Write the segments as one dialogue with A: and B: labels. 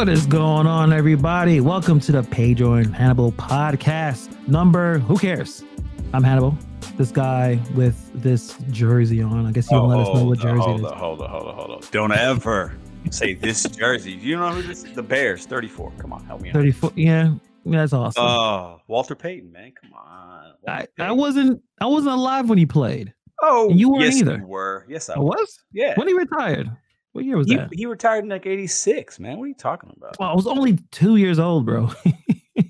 A: What is going on, everybody? Welcome to the Pedro and Hannibal podcast. Number, who cares? I'm Hannibal. This guy with this jersey on. I guess you
B: Oh,
A: let us know what jersey
B: hold
A: is.
B: on, hold on, hold on, hold on. Don't ever say this jersey. Do you know who this is? The Bears, 34. Come on, help me out.
A: 34. Yeah, that's awesome.
B: Oh, Walter Payton, man. Come on.
A: I, I wasn't I wasn't alive when he played.
B: Oh,
A: and you weren't
B: yes,
A: either.
B: You were. Yes, I
A: I
B: was.
A: was?
B: Yeah.
A: When he retired. What year was
B: He,
A: that?
B: he retired in like 86, man. What are you talking about?
A: Well, I was only two years old, bro.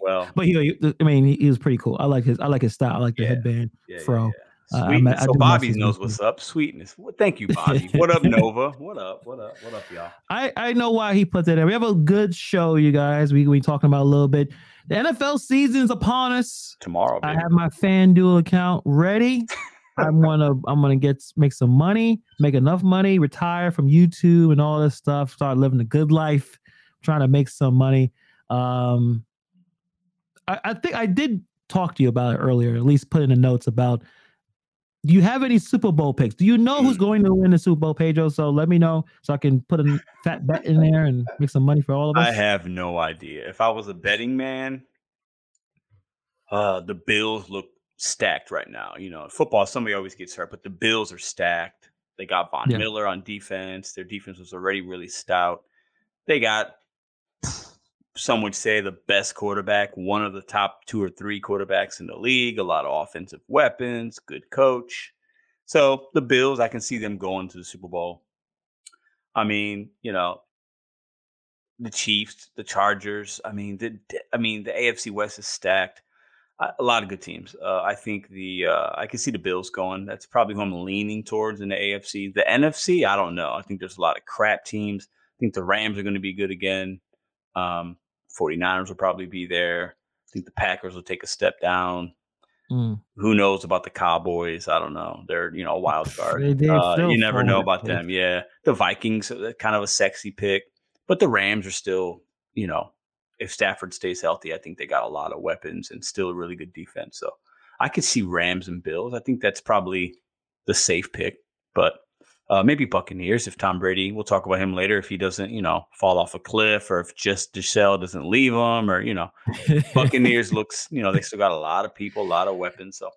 B: Well,
A: but he, he- I mean, he, he was pretty cool. I like his I like his style. I like the
B: Yeah.
A: headband.
B: yeah, yeah,
A: Fro.
B: yeah.
A: Uh, I I
B: so Bobby knows what's up. Sweetness. Well, thank you, Bobby. what up, Nova? What up? What up? What up, y'all?
A: I, I know why he put that in. We have a good show, you guys. We we talking about a little bit. The NFL season's upon us.
B: Tomorrow,
A: I have my FanDuel account ready. I'm gonna I'm gonna get make some money, make enough money, retire from YouTube and all this stuff, start living a good life, trying to make some money. Um, I, I think I did talk to you about it earlier, at least put in the notes about. Do you have any Super Bowl picks? Do you know who's
B: Mm.
A: going to win the Super Bowl, Pedro? So let me know so I can put a fat bet in there and make some money for all of us.
B: I have no idea. If I was a betting man, uh, the Bills look stacked right now. You know, football, somebody always gets hurt, but the Bills are stacked. They got Von
A: Yeah.
B: Miller on defense. Their defense was already really stout. They got, some would say, the best quarterback, one of the top two or three quarterbacks in the league, a lot of offensive weapons, good coach. So the Bills, I can see them going to the Super Bowl. I mean, you know, the Chiefs, the Chargers. I mean, the I mean the AFC West is stacked. A a lot of good teams. Uh, I think the uh, I can see the Bills going. That's probably who I'm leaning towards in the AFC. The NFC, I don't know. I think there's a lot of crap teams. I think the Rams are going to be good again. Um, 49ers will probably be there. I think the Packers will take a step down.
A: Mm.
B: Who knows about the Cowboys? I don't know. They're you know a wild card.
A: They-
B: Uh, you never know about them. Yeah, the Vikings, are kind of a sexy pick, but the Rams are still, you know, if Stafford stays healthy, I think they got a lot of weapons and still a really good defense. So I could see Rams and Bills. I think that's probably the safe pick, but uh, maybe Buccaneers if Tom Brady. We'll talk about him later if he doesn't, you know, fall off a cliff or if just Gisele doesn't leave him or you know, Buccaneers looks, you know, they still got a lot of people, a lot of weapons. So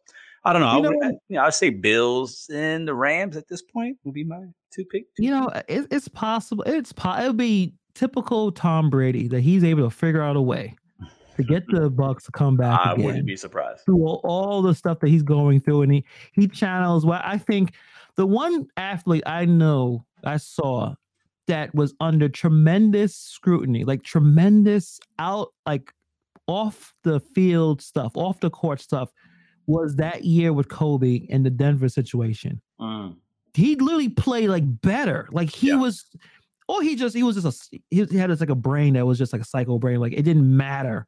B: I don't know.
A: You
B: I would? I, you know, I'd say Bills and the Rams at this point would be my two pick.
A: you know, it, it's possible. It's po- it'll be typical Tom Brady that he's able to figure out a way to get the Bucs to come back
B: I
A: again
B: wouldn't be surprised.
A: through all, the stuff that he's going through, and he he channels. What I think the one athlete I know I saw that was under tremendous scrutiny, like tremendous out, like off the field stuff, off the court stuff, was that year with Kobe in the Denver situation
B: Mm.
A: he literally played like better. Like he
B: Yeah.
A: was, or he just he was just a he he had this like a brain that was just like a psycho brain. Like it didn't matter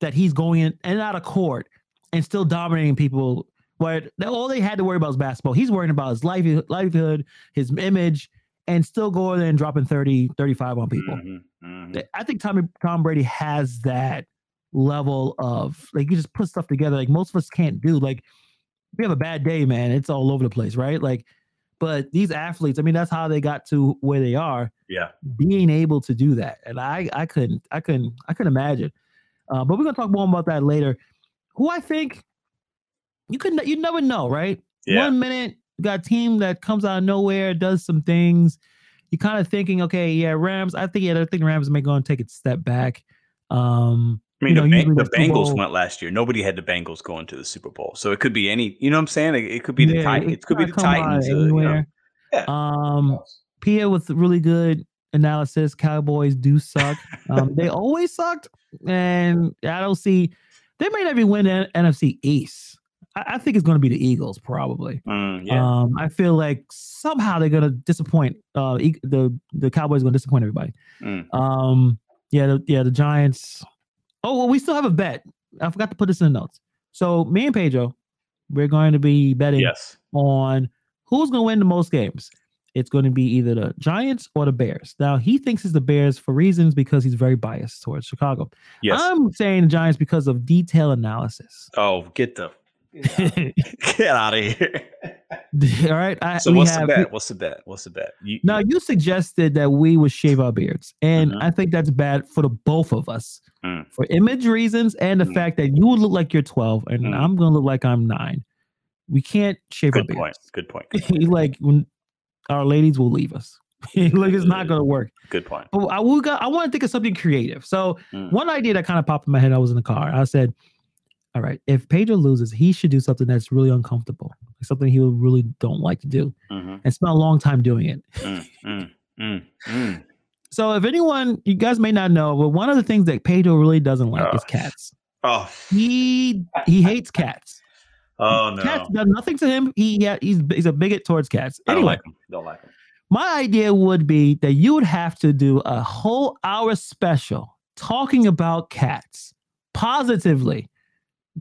A: that he's going in and out of court and still dominating people. Where that- all they had to worry about was basketball. He's worrying about his life, livelihood, his image, and still going there and dropping 30, 35 on people.
B: Mhm, mhm.
A: I think Tommy Tom Brady has that level of like you just put stuff together like most of us can't do. Like we have a bad day, man. It's all over the place, right? Like, but these athletes, I mean, that's how they got to where they are,
B: Yeah.
A: being able to do that. And I I couldn't, I couldn't, I couldn't imagine. Uh, but we're gonna talk more about that later. Who I think you could you never know, right?
B: Yeah.
A: One minute you got a team that comes out of nowhere, does some things. You're kind of thinking, okay, yeah, Rams. I think yeah, I think Rams may go and take a step back. Um,
B: I mean,
A: you know,
B: the,
A: usually
B: the
A: the
B: Bengals went last year. Nobody had the Bengals going to the Super Bowl, so it could be any. You know what I'm saying? It, it could be the
A: yeah,
B: Titans. It could be the
A: kinda come out of
B: Titans. uh, you know. Yeah.
A: Um, Pia with really good analysis. Cowboys do suck. Um, they always sucked, and I don't see they may not even win the NFC East. I, I think it's going to be the Eagles probably.
B: Mm, yeah.
A: Um, I feel like somehow they're going to disappoint. Uh, the the Cowboys going to disappoint everybody.
B: Mm.
A: Um, yeah, the, yeah, the Giants. Oh, well, we still have a bet. I forgot to put this in the notes. So me and Pedro, we're going to be betting
B: yes.
A: on who's going to win the most games. It's going to be either the Giants or the Bears. Now he thinks it's the Bears for reasons because he's very biased towards Chicago.
B: Yes.
A: I'm saying the Giants because of detailed analysis.
B: oh, get the Get out of here.
A: All right. I,
B: So what's
A: have-
B: the bet? What's the bet? What's the bet? You,
A: Now you suggested that we would shave our beards, and
B: Mhm.
A: I think that's bad for the both of us,
B: Mm.
A: for image reasons and the
B: Mm.
A: fact that you would look like you're 12 and
B: Mm.
A: I'm gonna look like I'm nine. We can't shave
B: good
A: our
B: point.
A: beards.
B: Good point.
A: like when our ladies will leave us. like it's not gonna work.
B: Good point.
A: But I will got I want to think of something creative. So
B: Mm.
A: one idea that kind of popped in my head, I was in the car. I said, All right, if Pedro loses, he should do something that's really uncomfortable, something he would really don't like to do,
B: hmm
A: and spend a long time doing it.
B: Mm, mm, mm, mm.
A: So if anyone, you guys may not know, but one of the things that Pedro really doesn't like is cats.
B: Oh,
A: He he hates cats.
B: oh no.
A: Cats done nothing to him. He yeah, he's he's a bigot towards cats.
B: I don't like him. Don't like him.
A: my idea would be that you would have to do a whole hour special talking about cats positively.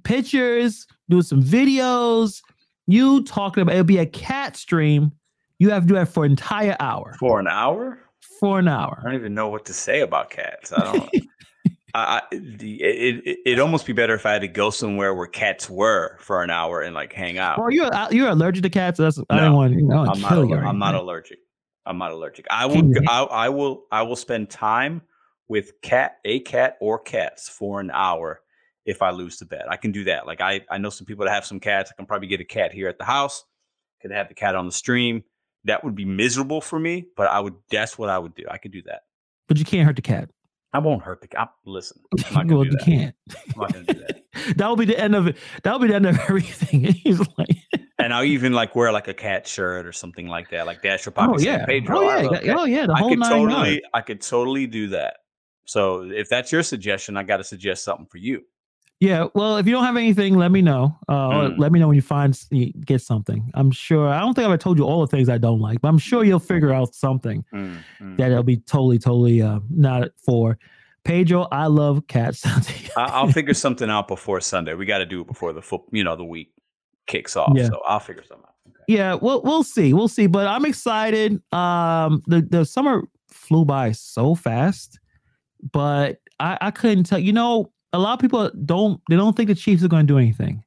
A: Pictures, do some videos, you talking about it'll be a cat stream. You have to do that for an entire hour.
B: For an hour?
A: For an hour.
B: I don't even know what to say about cats. I don't. I, I the, it, it it'd almost be better if I had to go somewhere where cats were for an hour and like hang out.
A: Or you're uh, you're allergic to cats. That's I don't
B: No,
A: want you know
B: I'm not.
A: kill you.
B: I'm not allergic. I'm not allergic. I will. I, I will. I will spend time with cat, a cat or cats for an hour if I lose the bet. I can do that. Like I, I know some people that have some cats. I can probably get a cat here at the house. Could have the cat on the stream. That would be miserable for me, but I would. That's what I would do. I could do that.
A: But you can't hurt the cat.
B: I won't hurt the cat. Listen, I'm not
A: well, you can't.
B: I'm not gonna do that.
A: that will be the end of it. That will be the end of everything. He's like,
B: And I'll even like wear like a cat shirt or something like that, like Dash Dasher
A: oh yeah,
B: Pedro,
A: oh yeah, that- oh yeah, the whole I
B: could
A: nine
B: totally,
A: yards.
B: I could totally do that. So if that's your suggestion, I got to suggest something for you.
A: Yeah, well, if you don't have anything, let me know. Uh,
B: Mm.
A: Let me know when you find you get something. I'm sure. I don't think I've told you all the things I don't like, but I'm sure you'll figure out something
B: Mm, mm.
A: that it'll be totally, totally uh, not for. Pedro, I love cats.
B: I, I'll figure something out before Sunday. We got to do it before the foot, you know, the week kicks off.
A: Yeah.
B: So I'll figure something out. Okay.
A: yeah, we'll we'll see, we'll see. But I'm excited. Um, the the summer flew by so fast, but I I couldn't tell. You know, a lot of people don't they don't think the Chiefs are going to do anything,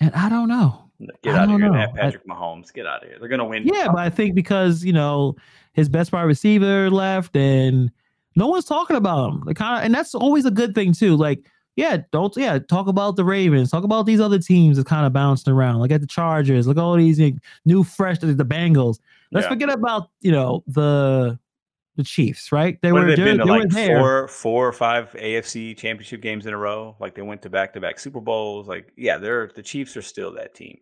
A: and I don't know.
B: Get out of here.
A: know.
B: Have
A: I-
B: Patrick Mahomes. Get out of here. They're gonna win.
A: Yeah, but I think because you know his best wide receiver left, and no one's talking about him. Like kind of, and that's always a good thing too. Like, yeah, don't yeah talk about the Ravens, talk about these other teams that kind of bouncing around. Look at the Chargers, look at all these like, new fresh the Bengals. Let's
B: Yeah.
A: forget about you know the the Chiefs, right? They
B: What
A: were
B: doing,
A: they,
B: they been to
A: were
B: like
A: there.
B: four, four or five AFC championship games in a row? Like they went to back to back Super Bowls. Like, yeah, they're the Chiefs are still that team.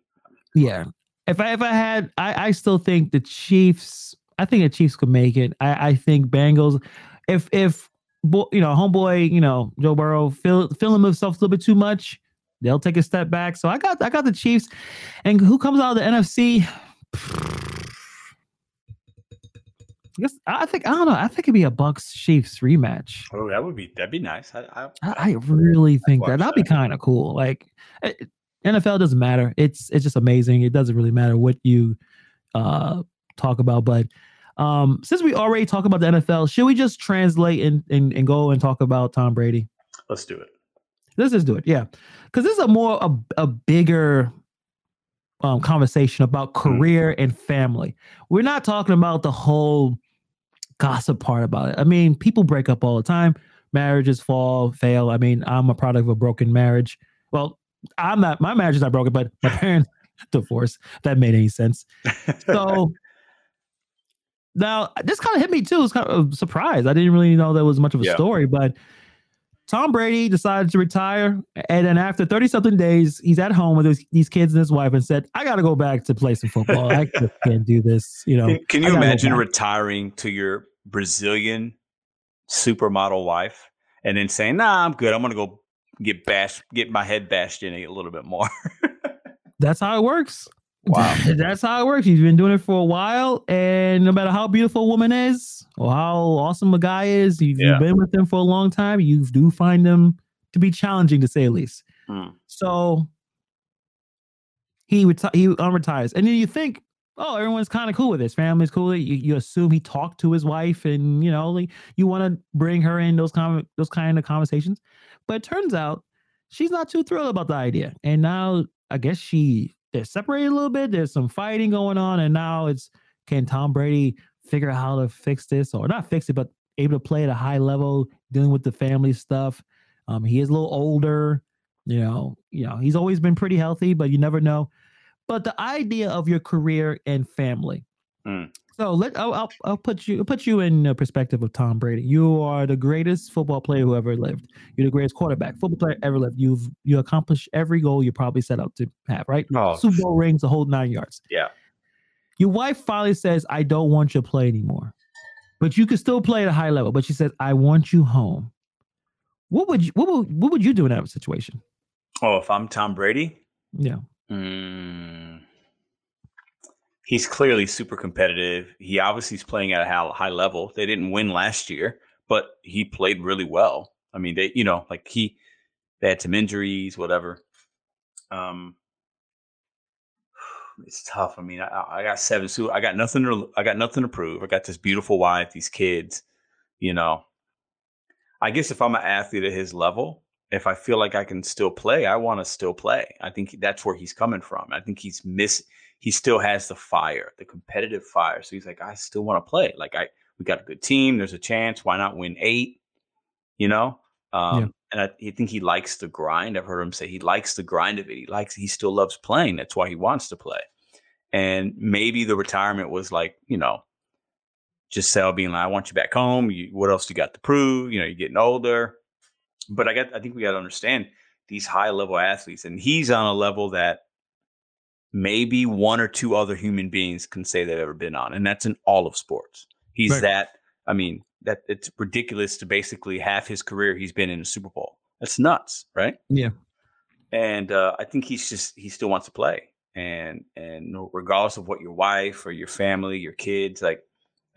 A: Yeah. If I if I had I I still think the Chiefs I think the Chiefs could make it. I I think Bengals if if you know homeboy, you know, Joe Burrow feel feeling himself a little bit too much, they'll take a step back. So I got I got the Chiefs. And who comes out of the NFC? I guess I think I don't know. I think it'd be a Bucs Chiefs rematch.
B: Oh, that would be that'd be nice. I, I,
A: I, I really think that that'd be kind of cool. Like eh, NFL doesn't matter. It's it's just amazing. It doesn't really matter what you uh talk about. But um since we already talk about the NFL, should we just translate and and, and go and talk about Tom Brady?
B: let's do it.
A: Let's just do it. Yeah. Because this is a more a, a bigger um conversation about career and family. We're not talking about the whole gossip part about it. I mean, people break up all the time. Marriages fall, fail. I mean, I'm a product of a broken marriage. Well, I'm not. My marriage is not broken, but my parents divorced. That made any sense. So now this kind of hit me too. It's kind of a surprise. I didn't really know there was much of a
B: Yeah.
A: story, but Tom Brady decided to retire, and then after 30 something days, he's at home with his, these kids and his wife, and said, "I got to go back to play some football. I just can't do this." You know,
B: Can, can you imagine retiring to your Brazilian supermodel wife and then saying, "Nah, I'm good. I'm gonna go get bashed, get my head bashed in a little bit more."
A: That's how it works.
B: Wow.
A: That's how it works. He's been doing it for a while, and no matter how beautiful a woman is or how awesome a guy is, you've,
B: Yeah.
A: you've been with them for a long time. You do find them to be challenging, to say the least.
B: Hmm.
A: So he reti- he unretires, and then you think, oh, everyone's kind of cool with this. Family's cool. You, you assume he talked to his wife, and you know, like, you want to bring her in those com- those kind of conversations. But it turns out she's not too thrilled about the idea, and now I guess she they're separated a little bit. There's some fighting going on, and now it's can Tom Brady figure out how to fix this or not fix it, but able to play at a high level, dealing with the family stuff. Um, he is a little older, you know. You know, he's always been pretty healthy, but you never know. But the idea of your career and family.
B: Mm.
A: So let I'll, I'll, I'll put you put you in the perspective of Tom Brady. You are the greatest football player who ever lived. You're the greatest quarterback, football player ever lived. You've you accomplished every goal you probably set out to have. Right?
B: Oh,
A: Super Bowl rings, the whole nine yards.
B: yeah.
A: Your wife finally says, "I don't want you to play anymore," but you can still play at a high level. But she says, "I want you home." What would you what would what would you do in that situation?
B: Oh, if I'm Tom Brady,
A: Yeah.
B: Mm. He's clearly super competitive. He obviously is playing at a high, level. They didn't win last year, but he played really well. I mean, they, you know, like he, they had some injuries, whatever. Um, it's tough. I mean, I, I got seven. So I got nothing to, I got nothing to prove. I got this beautiful wife, these kids. You know, I guess if I'm an athlete at his level, if I feel like I can still play, I want to still play. I think that's where he's coming from. I think he's miss. He still has the fire, the competitive fire. So he's like, I still want to play. Like I, we got a good team. There's a chance. Why not win eight? You know. Um,
A: Yeah.
B: And I, I think he likes the grind. I've heard him say he likes the grind of it. He likes. He still loves playing. That's why he wants to play. And maybe the retirement was like, you know, Gisele being like, I want you back home. You, what else you got to prove? You know, you're getting older but I got I think we got to understand these high level athletes, and he's on a level that maybe one or two other human beings can say they've ever been on, and that's in all of sports. He's
A: Right.
B: that. I mean, that it's ridiculous to basically half his career he's been in a Super Bowl. That's nuts, right?
A: Yeah.
B: And uh, I think he's just he still wants to play, and and regardless of what your wife or your family, your kids, like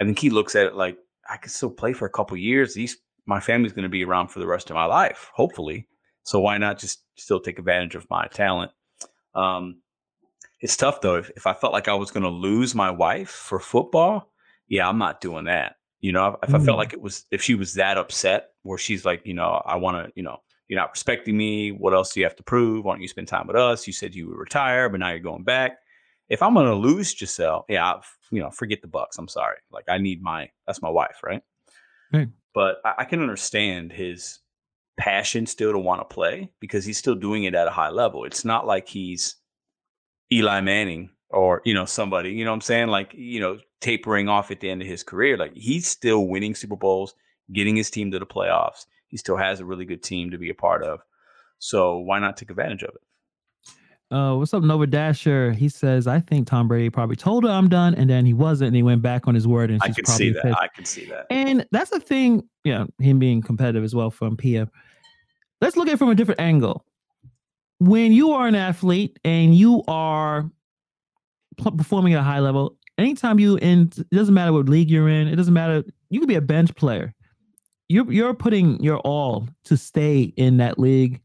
B: I think he looks at it like I could still play for a couple years. These my family's going to be around for the rest of my life, hopefully. So why not just still take advantage of my talent? Um, it's tough though. If, if I felt like I was going to lose my wife for football, yeah, I'm not doing that. You know, if, if I
A: Mm.
B: felt like it was, if she was that upset, where she's like, you know, I want to, you know, you're not respecting me. What else do you have to prove? Why don't you spend time with us? You said you would retire, but now you're going back. If I'm going to lose Gisele, yeah, I've, you know, forget the Bucs. I'm sorry. Like I need my, that's my wife, right?
A: Right.
B: But I, I can understand his passion still to want to play because he's still doing it at a high level. It's not like he's Eli Manning or, you know, somebody, you know what I'm saying? Like, you know, tapering off at the end of his career. Like he's still winning Super Bowls, getting his team to the playoffs. He still has a really good team to be a part of. So why not take advantage of it?
A: Uh, what's up, Nova Dasher? He says, I think Tom Brady probably told her I'm done, and then he wasn't, and he went back on his word, and she's I
B: can
A: probably
B: see that.
A: pissed.
B: I can see that.
A: And that's the thing, you know, him being competitive as well from Pia. Let's look at it from a different angle. When you are an athlete and you are performing at a high level, anytime you in, it doesn't matter what league you're in, it doesn't matter. You could be a bench player. You're you're putting your all to stay in that league,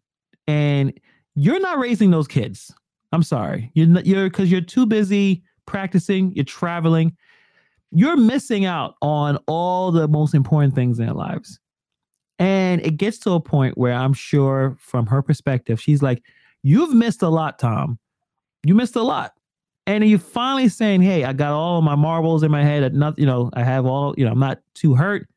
A: and you're not raising those kids. I'm sorry, you're you're because you're too busy practicing. You're traveling you're missing out on all the most important things in their lives. And it gets to a point where I'm sure from her perspective, she's like, You've missed a lot, Tom. You missed a lot. And you finally saying, Hey, I got all of my marbles in my head. At Nothing, you know, I have all, you know, I'm not too hurt.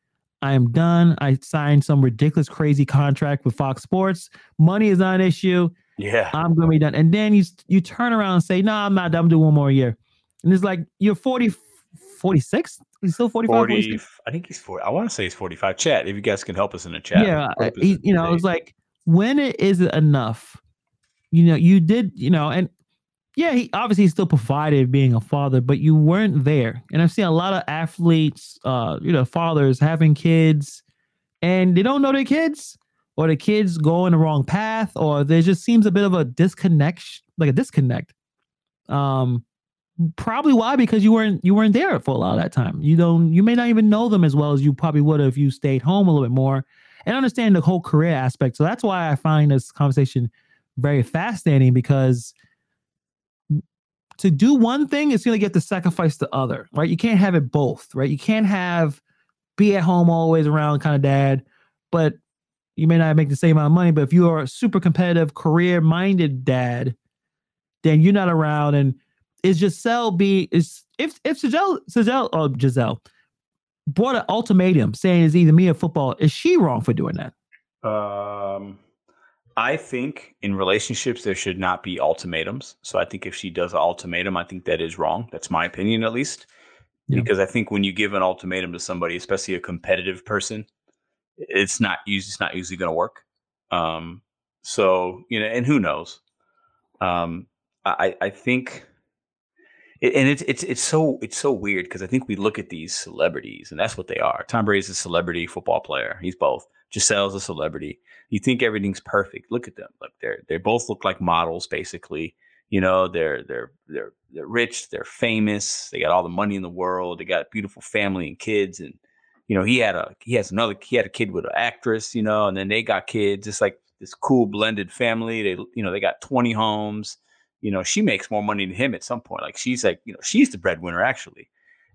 A: I am done. I signed some ridiculous, crazy contract with Fox Sports. Money is not an issue.
B: Yeah.
A: I'm gonna be done. And then you you turn around and say, No, I'm not done. I'm doing one more year. And it's like you're 40, 46? He's still 45,
B: 40,
A: 46?
B: I think he's 40. I want to say he's 45. Chat, if you guys can help us in the chat.
A: Yeah, he, you know, it's like when it is enough. You know, you did, you know, and yeah, he obviously still provided being a father, but you weren't there. And I've seen a lot of athletes, uh, you know, fathers having kids, and they don't know their kids, or the kids go in the wrong path, or there just seems a bit of a disconnect, like a disconnect. Um, probably why because you weren't you weren't there for a lot of that time. You don't you may not even know them as well as you probably would have if you stayed home a little bit more and understand the whole career aspect. So that's why I find this conversation very fascinating because to do one thing is going to get to sacrifice the other, right? You can't have it both, right? You can't have be at home always around kind of dad, but you may not make the same amount of money. But if you are a super competitive, career minded dad, then you're not around. And is Gisele be is if if giselle giselle or giselle brought an ultimatum saying it's either me or football, is she wrong for doing that?
B: Um, I think in relationships there should not be ultimatums. So I think if she does an ultimatum, I think that is wrong. That's my opinion, at least. Yeah. Because I think when you give an ultimatum to somebody, especially a competitive person, it's not usually it's not usually going to work. Um, so you know, and who knows? Um, I I think it, and it's it's it's so it's so weird because I think we look at these celebrities and that's what they are. Tom Brady's a celebrity football player. He's both. Gisele's a celebrity. You think everything's perfect. Look at them. Look, they're they both look like models basically. You know, they're they're they're they're rich, they're famous, they got all the money in the world, they got a beautiful family and kids and you know, he had a he has another he had a kid with an actress, you know, and then they got kids. It's like this cool blended family. They you know, they got 20 homes you know, she makes more money than him at some point. Like she's like, you know, she's the breadwinner actually.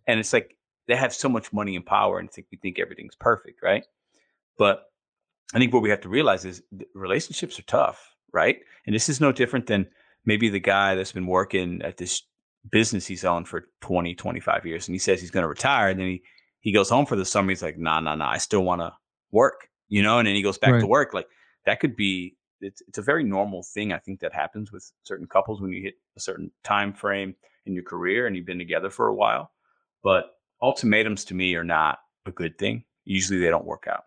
B: And it's like they have so much money and power and think we think everything's perfect, right? But I think what we have to realize is relationships are tough, right? And this is no different than maybe the guy that's been working at this business he's owned for 20, 25 years and he says he's going to retire and then he he goes home for the summer he's like, "Nah, nah, nah, I still want to work." You know, and then he goes back right. to work like that could be it's it's a very normal thing I think that happens with certain couples when you hit a certain time frame in your career and you've been together for a while. But ultimatums to me are not a good thing. Usually they don't work out.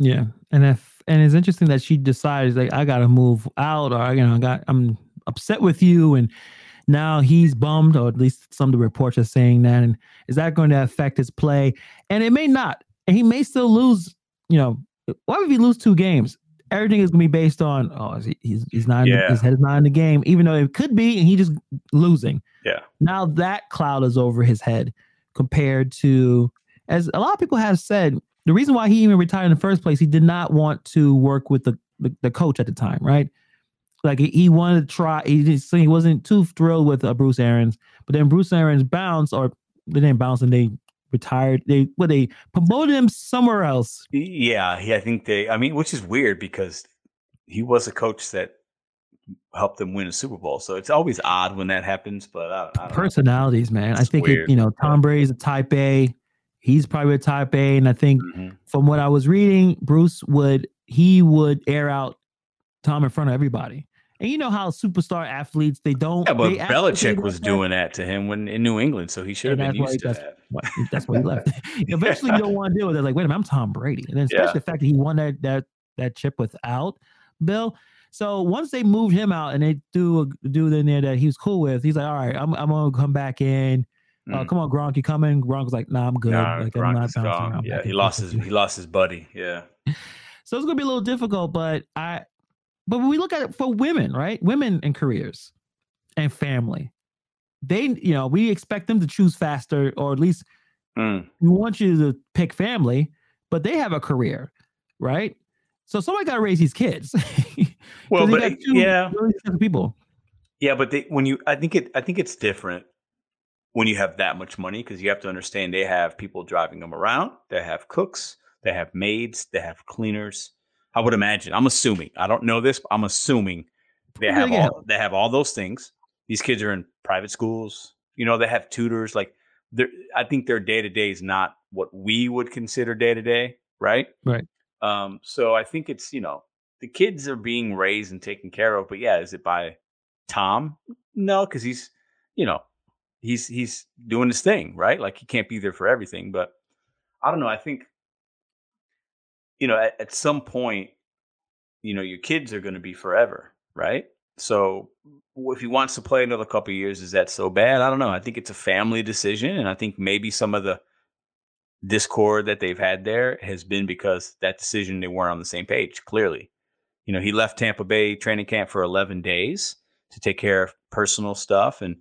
A: Yeah, and if and it's interesting that she decides like I got to move out or you know I got I'm upset with you and now he's bummed or at least some of the reports are saying that and is that going to affect his play and it may not and he may still lose you know why would he lose two games everything is gonna be based on oh he's he's not yeah. his head is not in the game, even though it could be, and he just losing.
B: Yeah.
A: Now that cloud is over his head compared to as a lot of people have said, the reason why he even retired in the first place, he did not want to work with the the, the coach at the time, right? Like he, he wanted to try. He just he wasn't too thrilled with uh, Bruce Arians, but then Bruce Arians bounced, or they didn't bounce, and they retired. They what they promoted him somewhere else.
B: Yeah, yeah, I think they. I mean, which is weird because he was a coach that helped them win a Super Bowl. So it's always odd when that happens. But I, I
A: personalities, know. man. It's I think it, you know Tom Brady's a Type A. He's probably a Type A, and I think mm-hmm. from what I was reading, Bruce would he would air out Tom in front of everybody. And you know how superstar athletes they don't.
B: Yeah, but Belichick was doing that to him when in New England, so he should have been used to
A: that's,
B: that.
A: What, that's why he left. Eventually, you don't want to deal with it. Like, wait a minute, I'm Tom Brady, and then especially yeah. the fact that he won that that that chip without Bill. So once they moved him out and they threw a dude in there that he was cool with, he's like, all right, I'm I'm gonna come back in. Uh, mm. come on, Gronk, you coming? Gronk's like, nah, I'm good.
B: Nah,
A: like,
B: Gronk I'm not bouncing around. Yeah, he lost his he lost his buddy. Yeah.
A: so it's gonna be a little difficult, but I but when we look at it for women, right? Women and careers and family, they, you know, we expect them to choose faster, or at least mm. we want you to pick family, but they have a career, right? So somebody got to raise these kids.
B: well, but yeah,
A: people.
B: Yeah, but they, when you, I think it, I think it's different when you have that much money because you have to understand they have people driving them around, they have cooks, they have maids, they have cleaners, I would imagine. I'm assuming. I don't know this, but I'm assuming they have yeah. all they have all those things. These kids are in private schools. You know, they have tutors. Like, I think their day to day is not what we would consider day to day, right?
A: Right.
B: Um. So I think it's you know the kids are being raised and taken care of. But yeah, is it by Tom? No, because he's you know he's he's doing his thing, right? Like he can't be there for everything. But I don't know. I think you know, at, at some point, you know, your kids are going to be forever, right? So if he wants to play another couple years, is that so bad? I don't know. I think it's a family decision, and I think maybe some of the discord that they've had there has been because that decision they weren't on the same page. Clearly, you know, he left Tampa Bay training camp for 11 days to take care of personal stuff, and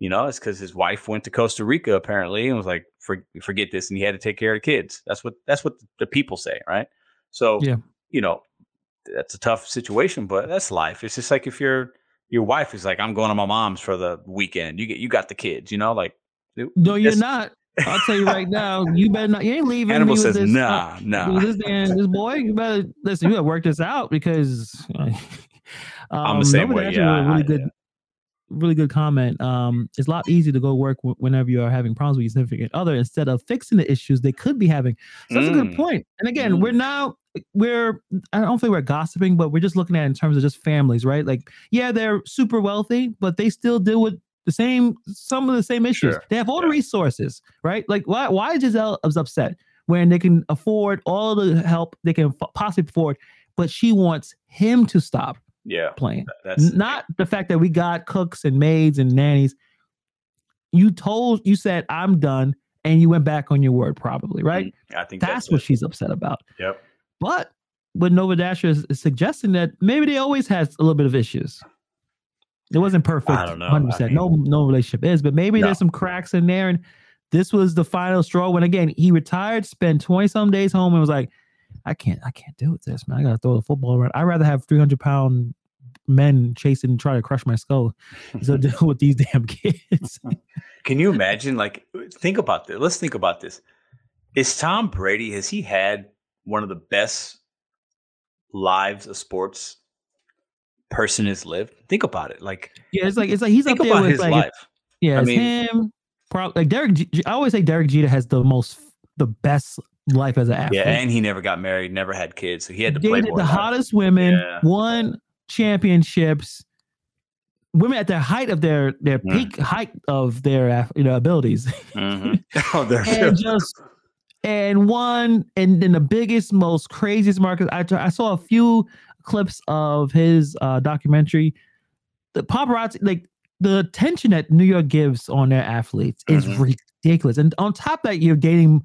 B: you know, it's because his wife went to Costa Rica apparently and was like, For, "Forget this," and he had to take care of the kids. That's what that's what the people say, right? So, yeah. you know, that's a tough situation, but that's life. It's just like if your your wife is like, I'm going to my mom's for the weekend. You get you got the kids, you know, like
A: no, you're not. I'll tell you right now, you better not. You ain't leaving.
B: Animal says, this, "Nah, uh, nah."
A: This, this boy, you better listen. You gotta work this out because um,
B: I'm the same way. Yeah,
A: really good. Really good comment. Um, it's a lot easier to go work w- whenever you are having problems with your significant other instead of fixing the issues they could be having. So that's a good
B: Mm.
A: point. And again,
B: Mm.
A: we're now we're I don't think we're gossiping, but we're just looking at it in terms of just families, right? Like, yeah, they're super wealthy, but they still deal with the same some of the same issues.
B: Sure.
A: They have all the resources, right? Like, why why is Gisele is upset when they can afford all the help they can f- possibly afford, but she wants him to stop
B: Yeah,
A: playing?
B: that's
A: not the fact that we got cooks and maids and nannies. You told you said I'm done, and you went back on your word, probably right.
B: Mm, I think
A: That's,
B: that's,
A: what
B: it.
A: she's upset about.
B: Yep.
A: But what Nova Dasher is, is suggesting that maybe they always has a little bit of issues. It wasn't perfect.
B: I don't know.
A: 100%. no, no relationship is, but maybe
B: No.
A: there's some cracks in there. And this was the final straw when again he retired, spent 20 some days home, and was like, I can't, I can't deal with this, man. I gotta throw the football around. I'd rather have 300 pound men chasing and try to crush my skull so deal with these damn kids.
B: Can you imagine? Like, think about this. Let's think about this. Is Tom Brady, has he had one of the best lives a sports person has lived? Think about it. Like,
A: yeah, it's like it's like he's
B: think
A: up there
B: about
A: with
B: his
A: like
B: life.
A: Yeah,
B: I
A: it's
B: mean-
A: him. Probably like Derek. G- I always say Derek Jeter has the most, the best life as an athlete.
B: Yeah, and he never got married, never had kids, so he had to play
A: the
B: life.
A: hottest women,
B: Yeah.
A: won championships. Women at their height of their their
B: Mm.
A: peak height of their you know abilities,
B: Mhm. oh, there
A: and just and won and in the biggest, most craziest markets. I I saw a few clips of his uh, documentary. The paparazzi, like the attention that New York gives on their athletes is
B: Mhm.
A: ridiculous. And on top of that, you're dating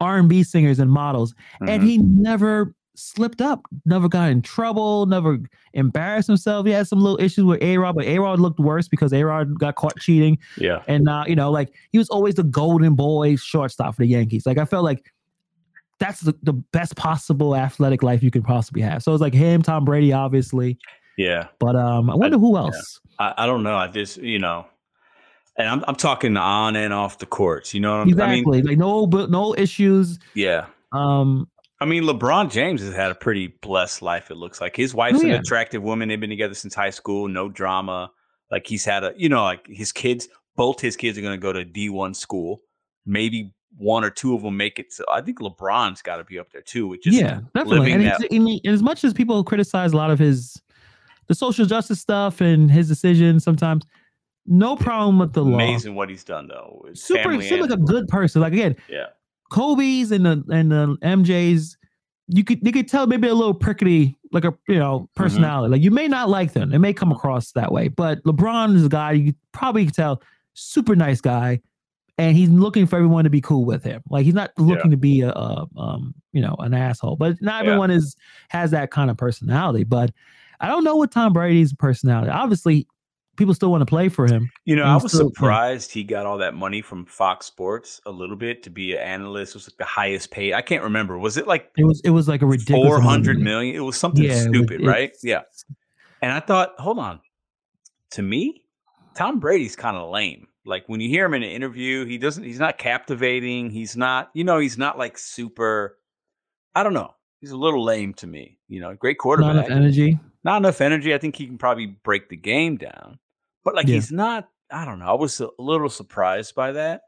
A: R and B singers and models, and
B: Mhm.
A: he never slipped up, never got in trouble, never embarrassed himself. He had some little issues with A Rod, but A Rod looked worse because A Rod got caught cheating.
B: yeah,
A: And uh, you know, like he was always the golden boy shortstop for the Yankees. Like I felt like that's the, the best possible athletic life you could possibly have. So it's like him, Tom Brady, obviously.
B: yeah.
A: But um, I wonder who else.
B: I, I don't know. I just you know, and I'm I'm talking on and off the courts. You know what I'm,
A: Exactly.
B: I mean?
A: like no, but no issues.
B: Yeah.
A: Um,
B: I mean, LeBron James has had a pretty blessed life. It looks like his wife's
A: Oh,
B: an attractive woman. They've been together since high school. No drama. Like he's had a, you know, like his kids. Both his kids are going to go to D one school. Maybe one or two of them make it. So I think LeBron's got to be up there too. With just
A: yeah, definitely. And,
B: that-
A: and as much as people criticize a lot of his the social justice stuff and his decisions, sometimes no problem with the law.
B: amazing what he's done though. His
A: Super, seems like a good person. Like again,
B: yeah,
A: Kobe's and the and the MJ's, you could you could tell maybe a little prickly, like a you know
B: Mm-hmm.
A: personality. Like you may not like them, it may come across that way. But LeBron is a guy you probably could tell, super nice guy, and he's looking for everyone to be cool with him. Like he's not looking to be a, a um you know an asshole. But not
B: Yeah.
A: everyone is has that kind of personality. But I don't know what Tom Brady's personality. Obviously, people still want to play for him.
B: You know, I was surprised he got all that money from Fox Sports a little bit to be an analyst. It was like the highest paid. I can't remember. Was it like
A: It was it was like a ridiculous
B: four hundred million? It was something
A: Yeah, it was-
B: stupid, right? Yeah. And I thought, hold on. To me, Tom Brady's kind of lame. Like when you hear him in an interview, he doesn't. He's not captivating. He's not. You know, he's not like super. I don't know. He's a little lame to me. You know, great quarterback.
A: Not enough energy.
B: not enough energy. I think he can probably break the game down, but like
A: Yeah.
B: he's not. I don't know. I was a little surprised by that,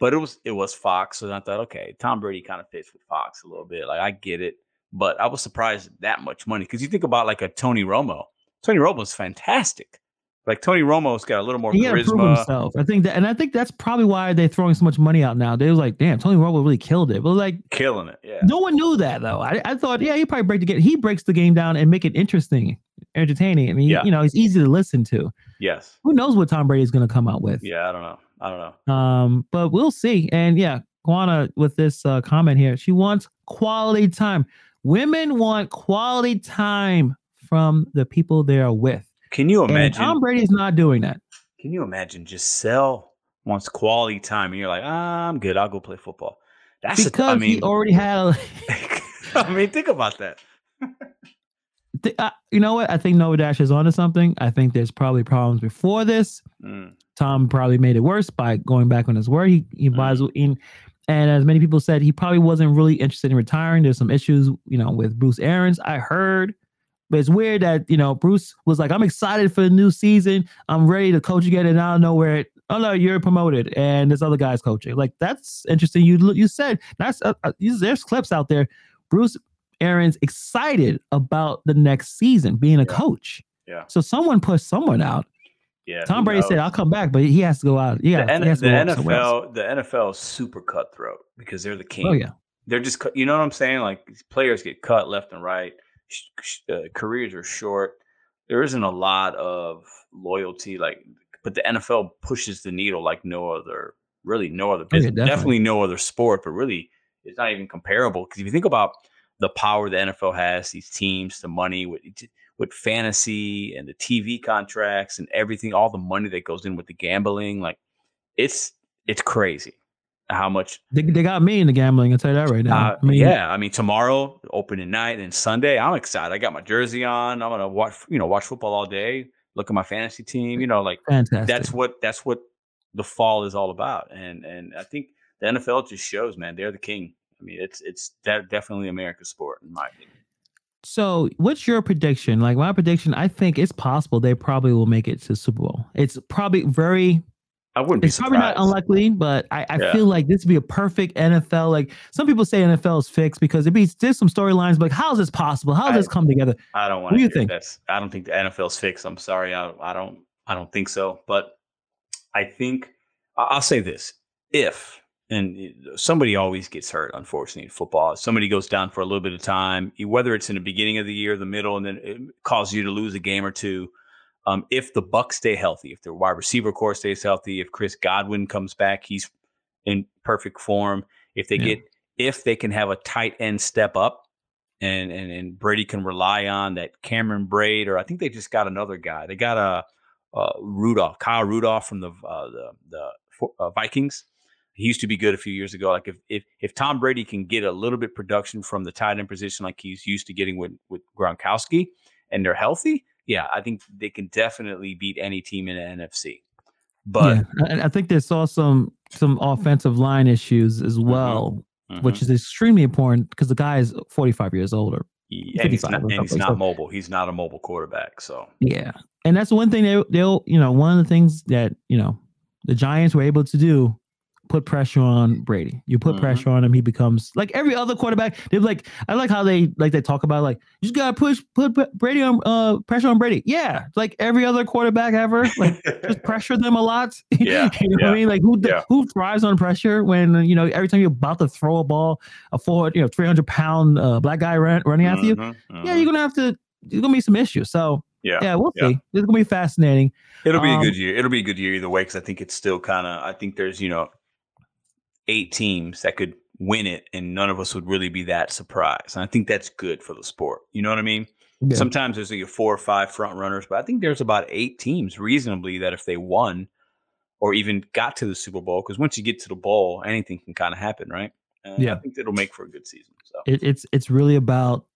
B: but it was it was Fox, and I thought, okay, Tom Brady kind of fits with Fox a little bit. Like I get it, but I was surprised that much money because you think about like a Tony Romo. Tony Romo's fantastic. Like Tony Romo's got a little more
A: He got to prove
B: charisma.
A: himself. I think that, and I think that's probably why they're throwing so much money out now. They was like, "Damn, Tony Romo really killed it." But like,
B: Killing it, yeah.
A: no one knew that though. I, I thought, yeah, he probably break the game. He breaks the game down and make it interesting, entertaining. I mean,
B: Yeah.
A: you know, he's easy to listen to.
B: Yes.
A: Who knows what Tom Brady is going to come out with?
B: Yeah, I don't know. I don't know.
A: Um, but we'll see. And yeah, Kwana with this uh, comment here, she wants quality time. Women want quality time from the people they are with.
B: Can you
A: And
B: imagine?
A: Tom Brady is not doing that.
B: Can you imagine Gisele wants quality time and you're like, ah, I'm good. I'll go play football. That's a-
A: because
B: I mean,
A: he already had. A,
B: I mean, think about that.
A: th- uh, you know what? I think Noah Dash is onto something. I think there's probably problems before this.
B: Mm,
A: Tom probably made it worse by going back on his word. He he
B: Mm.
A: buys in, and as many people said, he probably wasn't really interested in retiring. There's some issues, you know, with Bruce Arians. I heard But it's weird that you know Bruce was like, "I'm excited for the new season. I'm ready to coach again," and I don't know where it. Oh no, you're promoted, and this other guy's coaching. Like that's interesting. You you said that's uh, uh, there's clips out there. Bruce Arians excited about the next season being a
B: Yeah.
A: coach.
B: Yeah.
A: So someone pushed someone out.
B: Yeah.
A: Tom Brady said, "I'll come back," but he has to go out. Yeah,
B: the, N- the
A: to go somewhere else.
B: NFL, the NFL is super cutthroat because they're the king.
A: Oh yeah,
B: They're just, cut- you know what I'm saying? Like players get cut left and right. Uh, careers are short. There isn't a lot of loyalty, like, but the NFL pushes the needle like no other, really no other
A: Oh,
B: business.
A: definitely.
B: definitely no other sport, but really it's not even comparable. Because if you think about the power the NFL has, these teams, the money with with fantasy and the TV contracts and everything, all the money that goes in with the gambling, like it's it's crazy how much.
A: they, they got me in the gambling. I'll tell you that right now.
B: Uh,
A: I mean,
B: yeah, I mean tomorrow opening night and Sunday, I'm excited. I got my jersey on. I'm gonna watch you know watch football all day. Look at my fantasy team. You know, like
A: fantastic.
B: that's what that's what the fall is all about. And and I think the NFL just shows, man, they're the king. I mean, it's it's de- definitely America's sport in my opinion.
A: So, what's your prediction? Like my prediction, I think it's possible they probably will make it to Super Bowl. It's probably very,
B: I wouldn't be
A: it's probably not unlikely, but I, I
B: Yeah.
A: feel like this would be a perfect NFL. Like some people say NFL is fixed because it be there's some storylines, but like how is this possible? How does this come together?
B: I don't want
A: What
B: to
A: do you think?
B: That's I don't think the NFL's fixed. I'm sorry. I, I don't I don't think so. But I think I'll say this: if and somebody always gets hurt, unfortunately, in football. Somebody goes down for a little bit of time, whether it's in the beginning of the year, the middle, and then it causes you to lose a game or two. Um, if the Bucs stay healthy, if their wide receiver corps stays healthy, if Chris Godwin comes back, he's in perfect form. If they
A: Yeah.
B: get, if they can have a tight end step up, and and and Brady can rely on that Cameron Brate, or I think they just got another guy. They got a, uh Rudolph, Kyle Rudolph from the uh, the the uh, Vikings. He used to be good a few years ago. Like if if if Tom Brady can get a little bit production from the tight end position, like he's used to getting with with Gronkowski, and they're healthy, yeah, I think they can definitely beat any team in the NFC. But
A: yeah, I think they saw some some offensive line issues as well, which
B: mhm.
A: is extremely important because the guy is 45 years older.
B: Yeah, and he's not, and he's not
A: so-
B: mobile. He's not a mobile quarterback. So
A: Yeah. And that's one thing they they'll, you know, one of the things that, you know, the Giants were able to do, put pressure on Brady. You put
B: Mhm.
A: pressure on him, he becomes like every other quarterback. They're like, I like how they like they talk about like you just gotta push put, Brady on uh pressure on Brady. Yeah. Like every other quarterback ever. Like just pressure them a lot.
B: Yeah,
A: you know what I mean? Like who
B: yeah.
A: who thrives on pressure when you know every time you're about to throw a ball, a four, you know, 300 pound uh, black guy run, running after you.
B: Mhm,
A: Yeah,
B: mhm.
A: you're gonna have to. There's gonna be some issues. So
B: yeah.
A: yeah, we'll
B: yeah.
A: see. It's gonna be fascinating.
B: It'll be
A: Um,
B: a good year. It'll be a good year either way because I think it's still kind of. I think there's you know eight teams that could win it, and none of us would really be that surprised. And I think that's good for the sport. You know what I mean?
A: Yeah.
B: Sometimes there's like four or five front runners, but I think there's about eight teams reasonably that if they won or even got to the Super Bowl, because once you get to the bowl, anything can kind of happen, right? And
A: Yeah.
B: I think it'll make for a good season. So
A: It, it's it's really about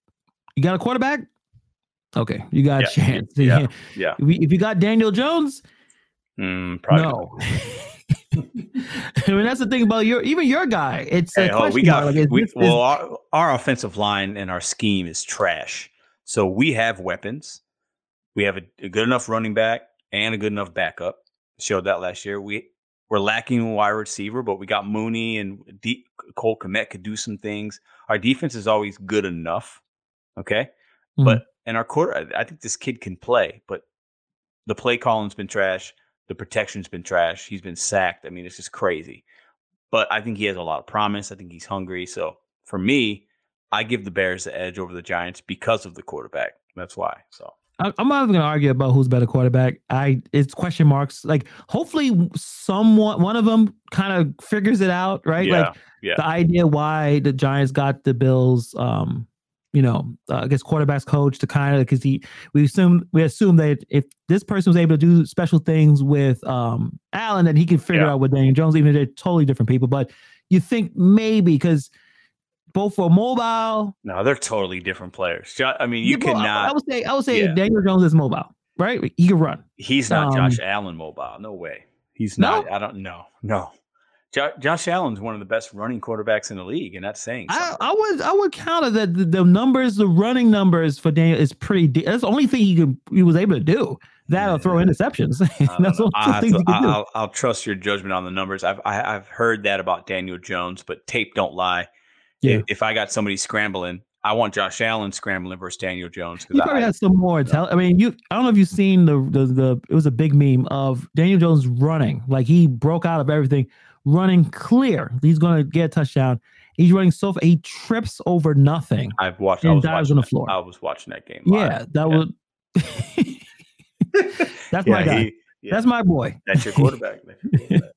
A: you got a quarterback. Okay, you got a chance.
B: yeah, yeah,
A: If you- got Daniel Jones,
B: mm, probably
A: no. I mean that's the thing about your even your guy. It's a
B: Hey, oh,
A: question
B: we got.
A: Like,
B: we,
A: this-
B: well, our, our offensive line and our scheme is trash. So we have weapons. We have a, a good enough running back and a good enough backup. Showed that last year. We we're lacking a wide receiver, but we got Mooney and D, Cole Kmet could do some things. Our defense is always good enough. Okay,
A: Mhm.
B: but and our quarter, I think this kid can play, but the play calling's been trash. The protection's been trash. He's been sacked. I mean, it's just crazy. But I think he has a lot of promise. I think he's hungry. So for me, I give the Bears the edge over the Giants because of the quarterback. That's why. So
A: I'm not even gonna argue about who's better quarterback. I it's question marks. Like hopefully someone one of them kind of figures it out, right?
B: yeah,
A: Like
B: yeah.
A: the idea why the Giants got the Bills, um, you know, uh, I guess quarterbacks coach to kind of because he we assume we assume that if this person was able to do special things with um Allen, then he could figure
B: Yeah.
A: out with Daniel Jones, even if they're totally different people. But you think maybe because both for mobile,
B: no, they're totally different players. I mean, you
A: well, I- I, would say I would say
B: Yeah.
A: Daniel Jones is mobile, right? He can run.
B: He's not
A: um,
B: Josh Allen mobile. No way. He's
A: No?
B: not. I don't know. No. Jo- Josh Allen's one of the best running quarterbacks in the league, and that's saying
A: I. I would I would counter that the, the numbers, the running numbers for Daniel is pretty. De- that's the only thing he could he was able to do. That or throw interceptions.
B: I
A: that's the only
B: to-
A: he could do.
B: I'll, I'll trust your judgment on the numbers. I've I, I've heard that about Daniel Jones, but tape don't lie.
A: Yeah.
B: If, if I got somebody scrambling, I want Josh Allen scrambling versus Daniel Jones
A: He probably
B: I,
A: has some more. I mean, you. I don't know if you've seen the, the the. It was a big meme of Daniel Jones running like he broke out of everything, running clear. He's going to get a touchdown. He's running so far, he trips over nothing.
B: I've watched. I was
A: dives
B: watching
A: on the
B: that-
A: floor.
B: I was watching that game. live.
A: Yeah, that
B: Yeah.
A: was. That's my guy.
B: he- yeah.
A: That's my boy.
B: That's your quarterback. That's your quarterback.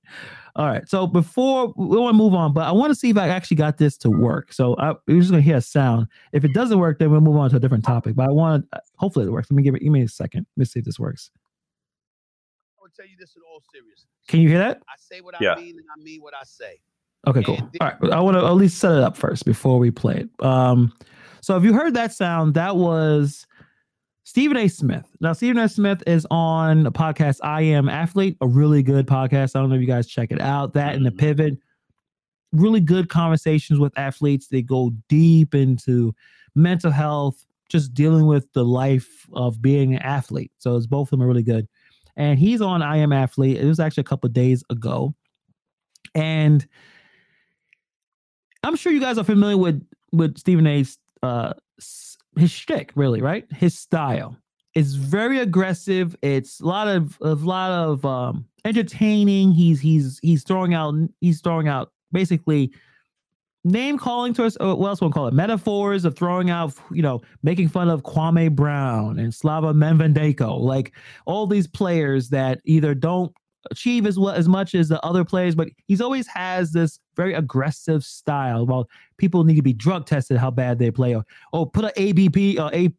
A: All right. So before we want to move on, but I want to see if I actually got this to work. So I, we're just gonna hear a sound. If it doesn't work, then we'll move on to a different topic. But I want to uh, hopefully it works. Let me give it. Give me a second. Let me see if this works.
C: I would tell you this in all seriousness.
A: Can you hear that?
C: I say what
B: Yeah.
C: I mean and I mean what I say.
A: Okay, cool.
C: And
A: All right. I want to at least set it up first before we play it. Um, so if you heard that sound, that was Stephen A. Smith. Now, Stephen A. Smith is on a podcast, I Am Athlete, a really good podcast. I don't know if you guys check it out. That and the
B: Mhm.
A: pivot, really good conversations with athletes. They go deep into mental health, just dealing with the life of being an athlete. So it's both of them are really good. And he's on I Am Athlete. It was actually a couple days ago. And I'm sure you guys are familiar with with Stephen A's uh his shtick, really, right? His style. It's very aggressive. It's a lot of a lot of um entertaining. He's he's he's throwing out he's throwing out basically name calling to us. uh, What else to call it? Metaphors of throwing out, you know, making fun of Kwame Brown and Slava Medvedenko, like all these players that either don't achieve as well as much as the other players, but he's always has this very aggressive style. Well, people need to be drug tested how bad they play, or oh, put an ABP or a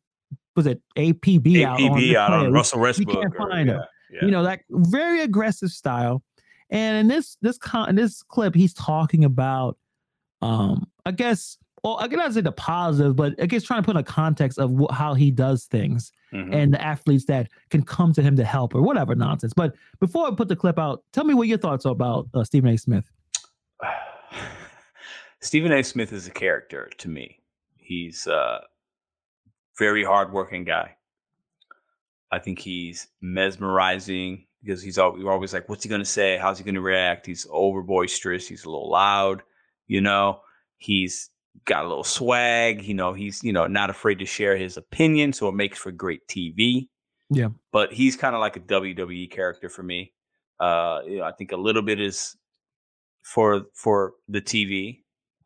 A: was it APB out on,
B: out on. Russell Westbrook.
A: can't
B: or-
A: find him.
B: yeah, yeah.
A: You know that very aggressive style. And in this this con in this clip, he's talking about, um, I guess, well, I cannot say the positive, but I guess trying to put in a context of wh- how he does things
B: Mhm.
A: and the athletes that can come to him to help or whatever nonsense. But before I put the clip out, tell me what your thoughts are about uh, Stephen A. Smith.
B: Stephen A. Smith is a character to me. He's a very hardworking guy. I think he's mesmerizing because he's always, always like, what's he going to say? How's he going to react? He's over boisterous. He's a little loud, you know. He's got a little swag. You know, he's you know not afraid to share his opinion, so it makes for great TV.
A: Yeah.
B: but he's kind of like a WWE character for me. Uh, you know, I think a little bit is for for the TV,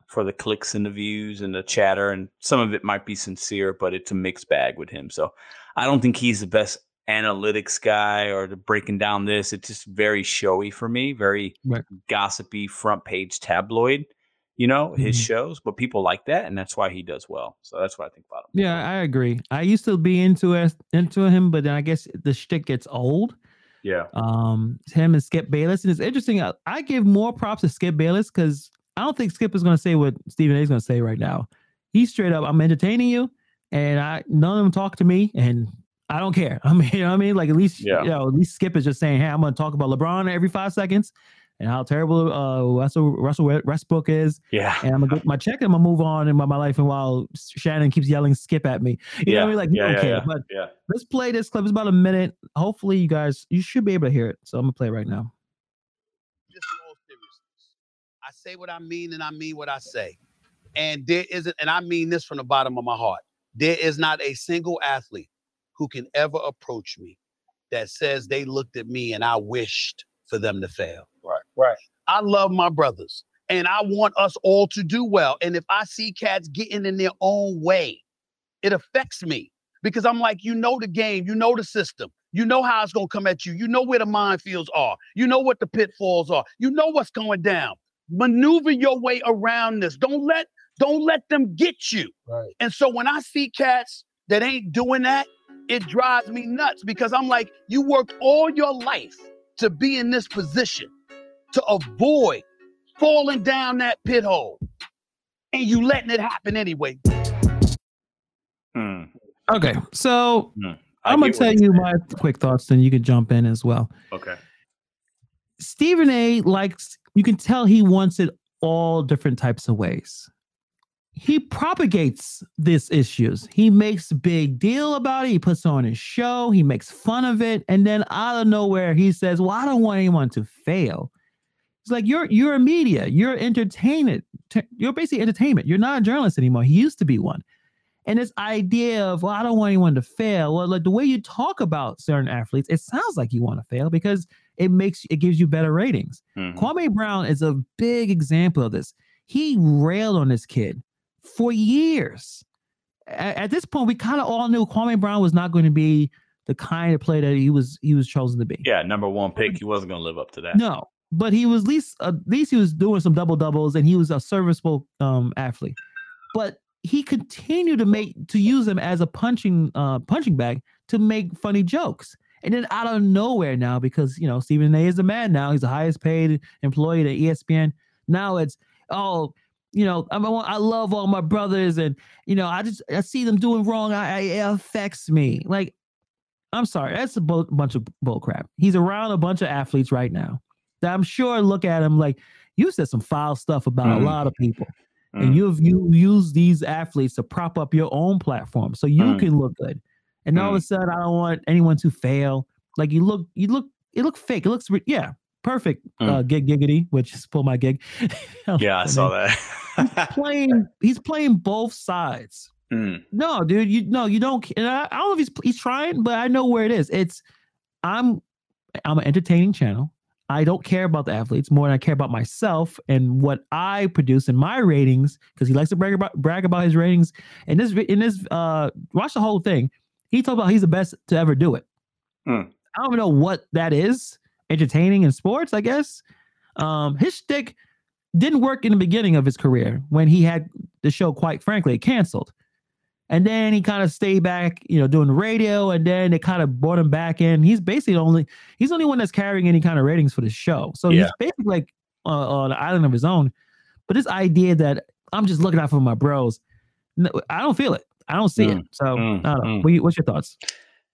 B: for the clicks and the views and the chatter, and some of it might be sincere, but it's a mixed bag with him. So I don't think he's the best analytics guy or the breaking down this. It's just very showy for me, very
A: Right.
B: gossipy front page tabloid. You know his
A: Mhm.
B: shows, but people like that, and that's why he does well. So that's what I think about him.
A: Yeah, I agree. I used to be into it, into him, but then I guess the shtick gets old.
B: Yeah,
A: um him and Skip Bayless. And it's interesting. I, I give more props to Skip Bayless because I don't think Skip is gonna say what Stephen A is gonna say right now. He's straight up, I'm entertaining you, and I none of them talk to me, and I don't care. I mean, you know what I mean? Like at least
B: Yeah.
A: you know, at least Skip is just saying, Hey, I'm gonna talk about LeBron every five seconds and how terrible uh Russell Russell Westbrook is,
B: yeah,
A: and I'm gonna get my check and I'm gonna move on in my, my life. And while Shannon keeps yelling Skip at me, you know what I mean? Like, you
B: yeah,
A: don't
B: yeah, yeah,
A: But
B: yeah.
A: let's play this clip. It's about a minute. Hopefully, you guys you should be able to hear it. So I'm gonna play it right now.
C: Just in all seriousness. I say what I mean and I mean what I say. And there isn't, and I mean this from the bottom of my heart. There is not a single athlete who can ever approach me that says they looked at me and I wished for them to fail.
B: Right.
C: I love my brothers and I want us all to do well. And if I see cats getting in their own way, it affects me because I'm like, you know the game, you know the system, you know how it's gonna come at you, you know where the minefields are, you know what the pitfalls are, you know what's going down. Maneuver your way around this. Don't let don't let them get you.
B: Right.
C: And so when I see cats that ain't doing that, it drives me nuts because I'm like, you worked all your life to be in this position to avoid falling down that pit hole. And you letting it happen anyway.
B: Hmm.
A: Okay, so
B: I
A: I'm gonna tell you
B: saying.
A: my quick thoughts, then you can jump in as well.
B: Okay.
A: Stephen A likes, you can tell he wants it all different types of ways. He propagates these issues. He makes big deal about it. He puts on his show. He makes fun of it. And then out of nowhere, he says, Well, I don't want anyone to fail. It's like you're you're a media, you're entertainment, you're basically entertainment. You're not a journalist anymore. He used to be one. And this idea of, well, I don't want anyone to fail. Well, like the way you talk about certain athletes, it sounds like you want to fail because it makes it gives you better ratings. Mm-hmm. Kwame Brown is a big example of this. He railed on this kid for years. At, at this point, we kind of all knew Kwame Brown was not going to be the kind of player that he was he was chosen to be.
B: Yeah, number one pick. He wasn't going to live up to that.
A: No, but he was at least at least he was doing some double doubles and he was a serviceable um athlete. But he continued to make to use him as a punching uh punching bag to make funny jokes. And then out of nowhere now, because you know Stephen A is the man now, he's the highest paid employee at ESPN. Now it's oh, you know, I I love all my brothers, and you know, I just I see them doing wrong. I, it affects me. Like, I'm sorry, that's a bunch of bull crap. He's around a bunch of athletes right now that I'm sure look at him like you said some foul stuff about mm. a lot of people. Mm. And you've you use these athletes to prop up your own platform so you mm. can look good. And all of a mm. sudden, I don't want anyone to fail. Like you look, you look, it look fake. It looks, yeah, perfect. Mm. Uh, gig giggity, which is pull my gig.
B: yeah, I saw that.
A: he's playing. He's playing both sides. Mm. No, dude, you no, you don't. I, I, don't know if he's he's trying, but I know where it is. It's I'm I'm an entertaining channel. I don't care about the athletes more than I care about myself and what I produce in my ratings because he likes to brag about brag about his ratings. And this in this uh watch the whole thing. He talked about he's the best to ever do it. Mm. I don't know what that is. Entertaining in sports, I guess. Um, his stick didn't work in the beginning of his career when he had the show, quite frankly, canceled. And then he kind of stayed back, you know, doing the radio, and then they kind of brought him back in. He's basically the only he's the only one that's carrying any kind of ratings for the show. So yeah. he's basically like uh, on an island of his own. But this idea that I'm just looking out for my bros, I don't feel it. I don't see mm, it. So mm, I don't know. Mm. What's your thoughts?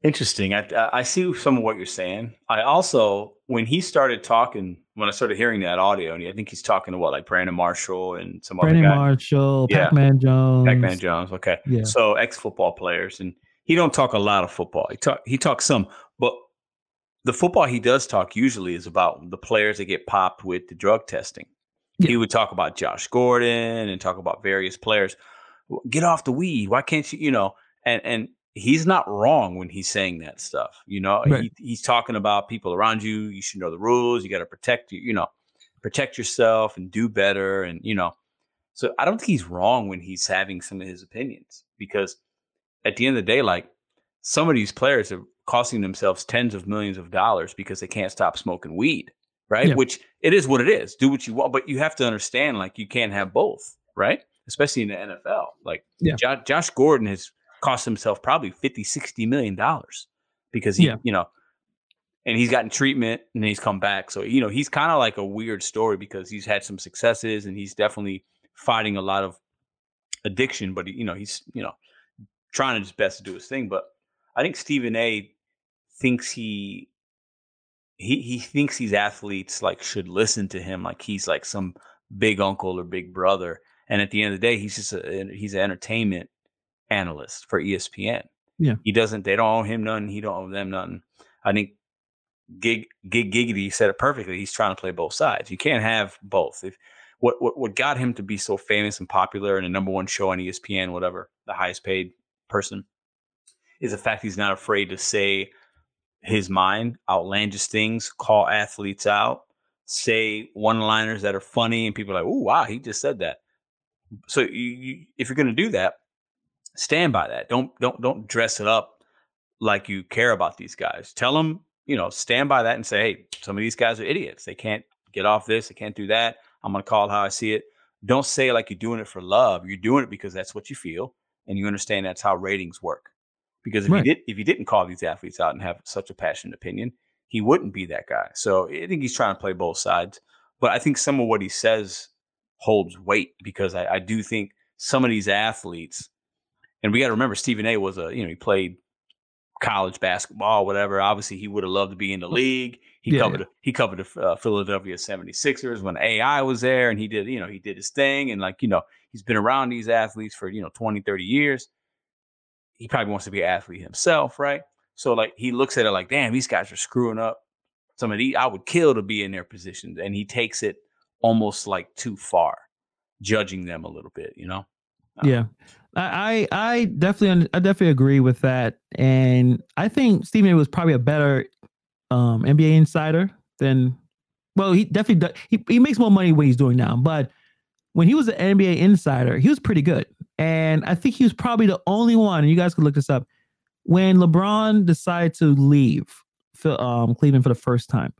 B: Interesting. I I see some of what you're saying. I also when he started talking, when I started hearing that audio, and I think he's talking to what like Brandon Marshall and some
A: Brandon
B: other guy.
A: Marshall, yeah. Pac-Man Jones,
B: Pac-Man Jones. Okay, yeah. So ex football players, and he don't talk a lot of football. He talk he talks some, but the football he does talk usually is about the players that get popped with the drug testing. Yeah. He would talk about Josh Gordon and talk about various players. Get off the weed. Why can't you? You know, and and he's not wrong when he's saying that stuff. You know, right. he, he's talking about people around you. You should know the rules. You got to protect you. You know, protect yourself and do better. And you know, so I don't think he's wrong when he's having some of his opinions because at the end of the day, like some of these players are costing themselves tens of millions of dollars because they can't stop smoking weed. Right. Yeah. Which it is what it is. Do what you want, but you have to understand like you can't have both. Right. Especially in the NFL. Like yeah. Josh, Josh Gordon has cost himself probably 50, 60 million dollars because he, yeah. you know, and he's gotten treatment and he's come back. So, you know, he's kind of like a weird story because he's had some successes and he's definitely fighting a lot of addiction, but, you know, he's, you know, trying his best to do his thing. But I think Stephen A thinks he, he, he thinks these athletes like should listen to him like he's like some big uncle or big brother. And at the end of the day, he's just a, he's an entertainment analyst for ESPN.
A: Yeah.
B: He doesn't, they don't owe him nothing. He don't owe them nothing. I think Gig Gig Giggity said it perfectly. He's trying to play both sides. You can't have both. If what, what what got him to be so famous and popular and the number one show on ESPN, whatever, the highest paid person, is the fact he's not afraid to say his mind, outlandish things, call athletes out, say one-liners that are funny, and people are like, "Oh, wow, he just said that." So you, you, if you're going to do that, stand by that. Don't don't don't dress it up like you care about these guys. Tell them, you know, stand by that and say, hey, some of these guys are idiots. They can't get off this. They can't do that. I'm gonna call it how I see it. Don't say like you're doing it for love. You're doing it because that's what you feel, and you understand that's how ratings work. Because if right. you did, if you didn't call these athletes out and have such a passionate opinion, he wouldn't be that guy. So I think he's trying to play both sides. But I think some of what he says holds weight because I, I do think some of these athletes and we got to remember Stephen A was a, you know, he played college basketball, whatever. Obviously, he would have loved to be in the league. He
A: Yeah,
B: covered he covered the uh, Philadelphia 76ers when AI was there and he did, you know, he did his thing and like, you know, he's been around these athletes for, you know, 20, 30 years. He probably wants to be an athlete himself, right? So like he looks at it like, damn, these guys are screwing up. Some of these I would kill to be in their positions and he takes it almost like too far, judging them a little bit, you know?
A: Yeah, I I definitely I definitely agree with that, and I think Stephen was probably a better um, NBA insider than. Well, he definitely does, he he makes more money what he's doing now, but when he was an NBA insider, he was pretty good, and I think he was probably the only one. And you guys could look this up. When LeBron decided to leave Phil- um, Cleveland for the first time,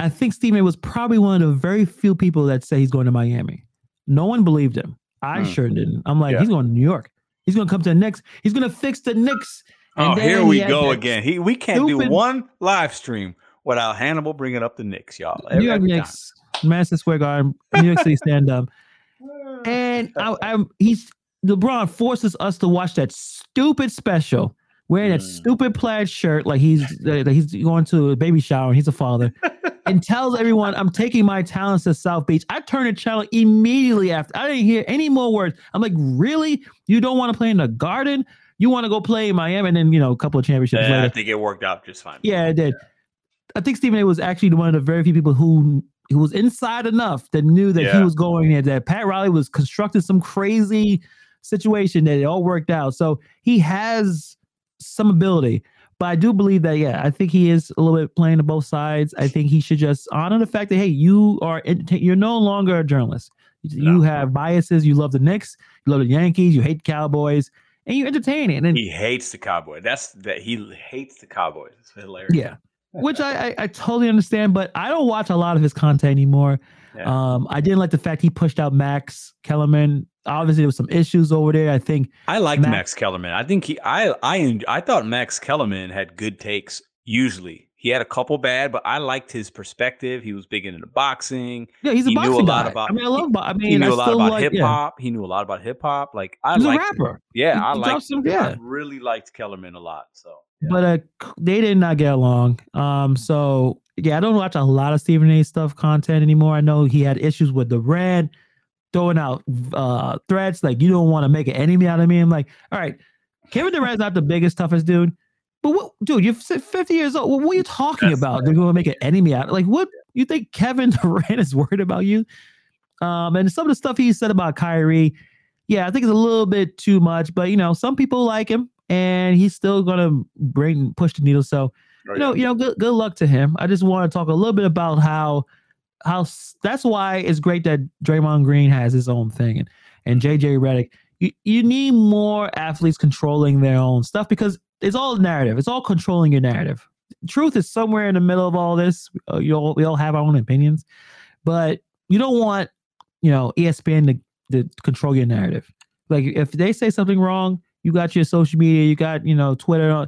A: I think Stephen was probably one of the very few people that say he's going to Miami. No one believed him. I
B: Hmm.
A: sure didn't. I'm like,
B: Yeah.
A: he's going to New York. He's going to come to the Knicks. He's going to fix the Knicks.
B: Oh, here we
A: had
B: go again. He we can't do one live stream without Hannibal bringing up the Knicks, y'all.
A: New York
B: Every time.
A: Knicks, Madison Square Garden, New York City stand up. And I, I'm he's LeBron forces us to watch that stupid special wearing that
B: Mm.
A: stupid plaid shirt like he's that he's going to a baby shower and he's a father and tells everyone I'm taking my talents to South Beach. I turned the channel immediately after. I didn't hear any more words. I'm like, really? You don't want to play in the garden? You want to go play in Miami? And then you know, a couple of championships
B: Yeah, I think it worked out just fine.
A: Yeah, it did. I think Stephen A was actually one of the very few people who who was inside enough that knew that he was going there. That Pat Riley was constructing some crazy situation that it all worked out. So he has some ability, but I do believe that yeah, I think he is a little bit playing to both sides. I think he should just honor the fact that hey, you are you're no longer a journalist. You
B: No.
A: have biases. You love the Knicks. You love the Yankees. You hate the Cowboys, and you entertain it. And
B: He hates the Cowboy. That's that he hates the Cowboys. It's hilarious.
A: Yeah. Which I, I I totally understand, but I don't watch a lot of his content anymore.
B: Yeah.
A: Um, I didn't like the fact he pushed out Max Kellerman. Obviously, there was some issues over there. I think
B: I liked
A: Max-
B: Max, Kellerman. I think he I I I thought Max Kellerman had good takes usually. He had a couple bad, but I liked his perspective. He was big into boxing.
A: yeah, he's a
B: He knew a
A: boxing
B: lot
A: guy.
B: about-
A: I mean, I love. I mean,
B: he knew
A: I
B: a lot about
A: like,
B: hip
A: yeah.
B: hop. He knew a lot about hip hop. Like I
A: He's a
B: liked
A: rapper.
B: Yeah,
A: He-
B: I
A: drops some-
B: I
A: yeah.
B: really liked Kellerman a lot. So Yeah.
A: but uh, they did not get along. Um, so yeah, I don't watch a lot of Stephen A. stuff content anymore. I know he had issues with the red throwing out uh threats like you don't want to make an enemy out of me. I'm like, all right, Kevin Durant's not the biggest, toughest dude. But what, dude, you're 50 years old. What are you talking
B: That's-
A: about? They're going to make an enemy out. Of like, what you think Kevin Durant is worried about you? Um, and some of the stuff he said about Kyrie, yeah, I think it's a little bit too much. But you know, some people like him, and he's still gonna bring push the needle. So
B: Oh,
A: you know, you know, good good luck to him. I just want to talk a little bit about how how that's why it's great that Draymond Green has his own thing and and JJ Redick. You you need more athletes controlling their own stuff because it's all narrative. It's all controlling your narrative. Truth is somewhere in the middle of all this. Uh, all we all have our own opinions, but you don't want you know ESPN to, to control your narrative. Like if they say something wrong, you got your social media, you got you know Twitter,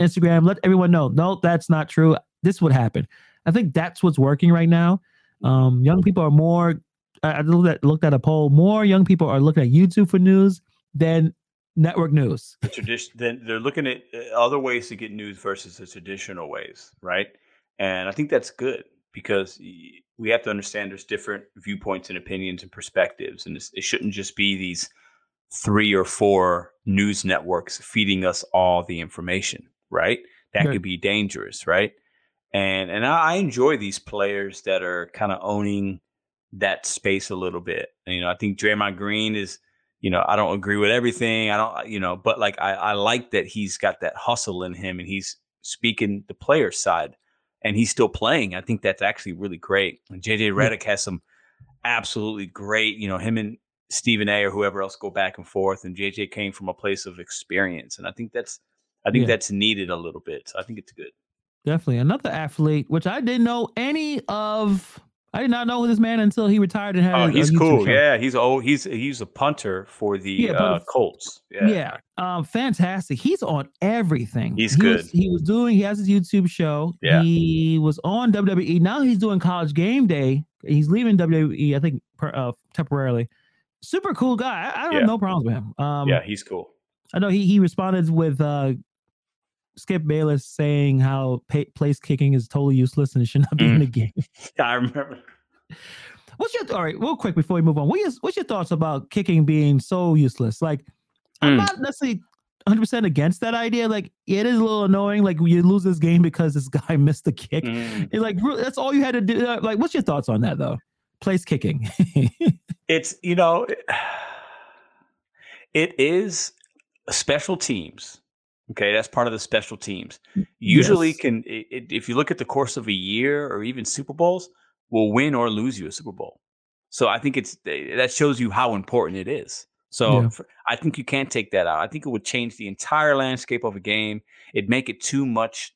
A: Instagram. Let everyone know. No, that's not true. This would happen. I think that's what's working right now. Um, young people are more. I looked at, looked at a poll. More young people are looking at YouTube for news than network news.
B: the tradition then they're looking at uh, other ways to get news versus the traditional ways right and i think that's good because we have to understand there's different viewpoints and opinions and perspectives and it shouldn't just be these three or four news networks feeding us all the information right that
A: Right.
B: could be dangerous right and and i, I enjoy these players that are kind of owning that space a little bit And, you know i think Draymond green is you know, I don't agree with everything. I don't, you know, but like I, I like that he's got that hustle in him and he's speaking the player side and he's still playing. I think that's actually really great. And JJ Redick has some absolutely great, you know, him and Stephen A or whoever else go back and forth. And JJ came from a place of experience. And I think that's, I think
A: Yeah.
B: that's needed a little bit. So I think it's good.
A: Definitely another athlete, which I didn't know any of. I did not know this man until he retired and had.
B: Oh, he's cool.
A: show.
B: Yeah. He's, old. he's, he's a punter for the
A: Yeah,
B: uh, Colts. Yeah.
A: Yeah. Um, fantastic. He's on everything.
B: He's
A: he
B: good.
A: Was, he was doing, he has his YouTube show.
B: Yeah.
A: He was on WWE. Now he's doing college game day. He's leaving WWE, I think, per, uh, temporarily. Super cool guy. I, I don't
B: Yeah.
A: have no problems with him. Um,
B: yeah. He's cool.
A: I know he, he responded with uh, Skip Bayless saying how pa- place kicking is totally useless and it should not be in the game.
B: Yeah, I remember.
A: What's your all right? Real quick before we move on, what is what's your thoughts about kicking being so useless? Like, I'm
B: Mm.
A: not necessarily 100 percent against that idea. Like, it is a little annoying. Like, you lose this game because this guy missed the kick.
B: Mm.
A: It's like that's all you had to do. Uh, Like, what's your thoughts on that though? Place kicking.
B: It's you know, it is special teams. Okay, that's part of the special teams. Usually,
A: Yes.
B: can i i- if you look at the course of a year or even Super Bowls, will win or lose you a Super Bowl. So I think it's eh, that shows you how important it is. So
A: Yeah.
B: for- I think you can't take that out. I think it would change the entire landscape of a game. It'd make it too much,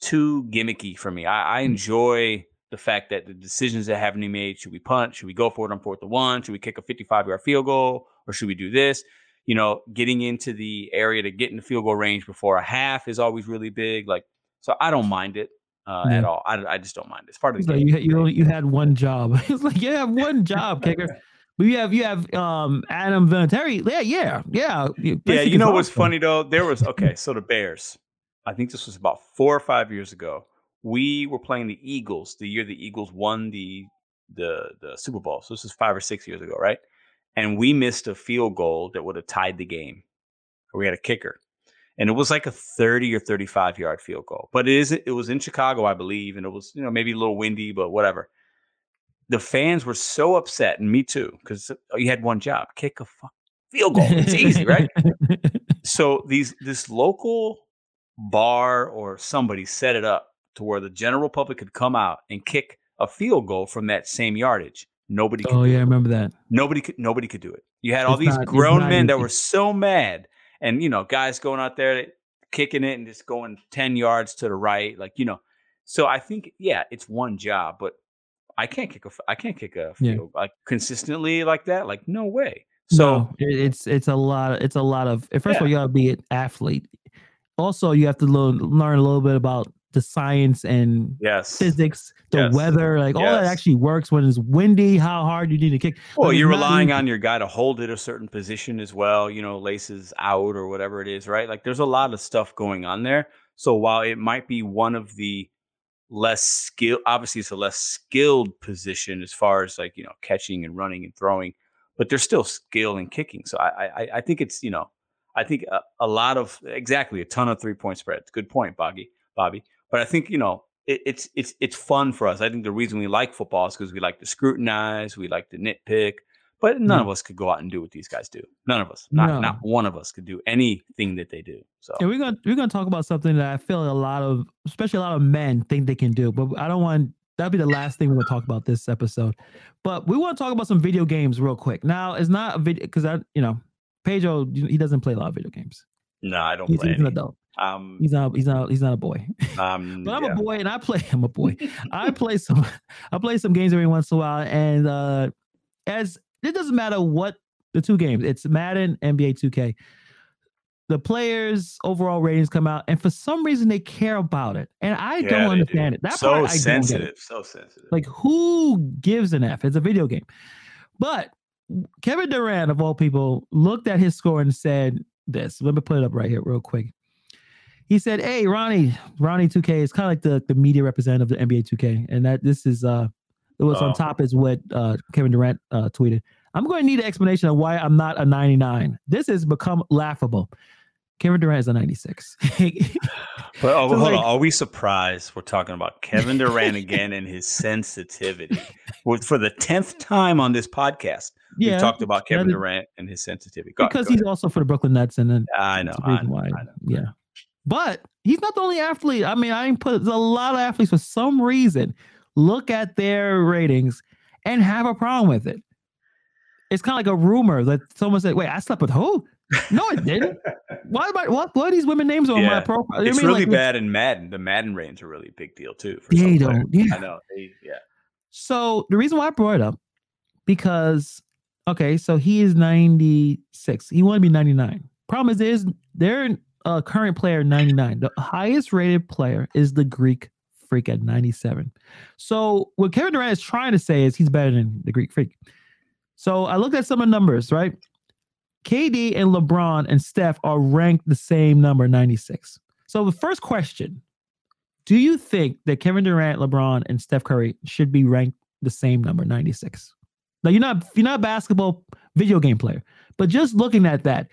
B: too gimmicky for me. I, I enjoy the fact that the decisions that have to be made should we punt? Should we go for it on fourth and one? Should we kick a 55 yard field goal? Or should we do this? You know, getting into the area to get in the field goal range before a half is always really big. Like, so I don't mind it uh,
A: Yeah.
B: at all. I, I just don't mind it. It's part of the
A: like
B: game.
A: you, you only- you had one job. It's like you have one job, kicker. But you have you have um Adam Vinatieri. Yeah, yeah, yeah.
B: Yeah, you know what's funny though? There was okay, so the Bears. I think this was about four or five years ago. We were playing the Eagles the year the Eagles won the the the Super Bowl. So this is five or six years ago, right? And we missed a field goal that would have tied the game. We had a kicker, and it was like a thirty or thirty-five yard field goal. But it is it was in Chicago, I believe, and it was you know maybe a little windy, but whatever. The fans were so upset, and me too, because you had one job: kick a fuck field goal. It's easy, right? so these this local bar or somebody set it up to where the general public could come out and kick a field goal from that same yardage. Nobody could
A: oh yeah, I remember that.
B: Nobody could nobody could do it. You had all
A: It's
B: these
A: not-
B: grown men that were so mad and you know, guys going out there kicking it and just going 10 yards to the right like, you know. So I think yeah, it's one job, but I can't kick a I can't kick a
A: Yeah.
B: like consistently like that. Like no way. So
A: no, it's it's a lot. It's a lot of. First of all, you gotta be an athlete. Also, you have to learn learn a little bit about the science and
B: yes.
A: physics, the
B: Yes.
A: weather, like all that actually works when it's windy. How hard you need to kick.
B: Well, you're relying
A: easy.
B: on your guy to hold it a certain position as well, you know, laces out or whatever it is, right? Like there's a lot of stuff going on there. So while it might be one of the less skill obviously it's a less skilled position as far as like, you know, catching and running and throwing, but there's still skill in kicking. So I I, I think it's, you know, I think a, a lot of exactly a ton of three point spreads. Good point, Bobby. Bobby. But I think, you know, it, it's it's it's fun for us. I think the reason we like football is because we like to scrutinize, we like to nitpick, but none
A: Yeah.
B: of us could go out and do what these guys do. None of us, not
A: No.
B: not one of us, could do anything that they do. So
A: And we're gonna we're gonna talk about something that I feel a lot of, especially a lot of men, think they can do. But I don't want that'll be the last thing we'll talk about this episode. But we want to talk about some video games real quick. Now it's not a video because I, you know, Pedro he doesn't play a lot of video games.
B: no, I don't
A: He's,
B: play
A: he's an adult.
B: Um,
A: He's not. He's not. He's not a boy.
B: um,
A: But I'm
B: yeah.
A: a boy, and I play. I'm a boy. I play some. I play some games every once in a while, and uh as it doesn't matter what the two games. It's Madden, NBA 2K. The players' overall ratings come out, and for some reason they care about it, and I
B: Yeah,
A: don't
B: they do.
A: understand it. That
B: so
A: part I don't get it.
B: sensitive, so sensitive.
A: Like, who gives an F? It's a video game. But Kevin Durant, of all people, looked at his score and said this. Let me put it up right here, real quick. He said, Hey, Ronnie, Ronnie 2K is kind of like the, the media representative of the NBA 2K. And that this is uh what's
B: Oh.
A: on top is what uh Kevin Durant uh tweeted. I'm going to need an explanation of why I'm not a 99. This has become laughable. Kevin Durant is a 96.
B: But oh,
A: So,
B: hold
A: like-
B: on. Are we surprised we're talking about Kevin Durant again and his sensitivity? For the tenth time on this podcast, we talked about Kevin
A: that is-
B: Durant and his sensitivity. Go,
A: because
B: go
A: he's
B: ahead.
A: also for the Brooklyn Nets and then
B: I know,
A: That's the
B: I know,
A: why.
B: I know.
A: Yeah. But he's not the only athlete. I mean, I ain't put a lot of athletes for some reason look at their ratings and have a problem with it. It's kind of like a rumor that someone said, "Wait, I slept with who?" No, it didn't. Why am I? What? What are these women names on my profile? I
B: It's
A: mean,
B: really
A: like,
B: bad in Madden. The Madden ratings are really a big deal too. For
A: They don't.
B: players.
A: Yeah.
B: I know. They, yeah.
A: So the reason why I brought it up because okay, so he is 96. He wanted to be 99. Problem is, is their uh, current player 99. The highest rated player is the Greek Freak at 97. So what Kevin Durant is trying to say is he's better than the Greek Freak. So I looked at some of the numbers, right? KD and LeBron and Steph are ranked the same number, 96. So the first question: Do you think that Kevin Durant, LeBron, and Steph Curry should be ranked the same number, ninety six? Now you're not you're not a basketball video game player, but just looking at that,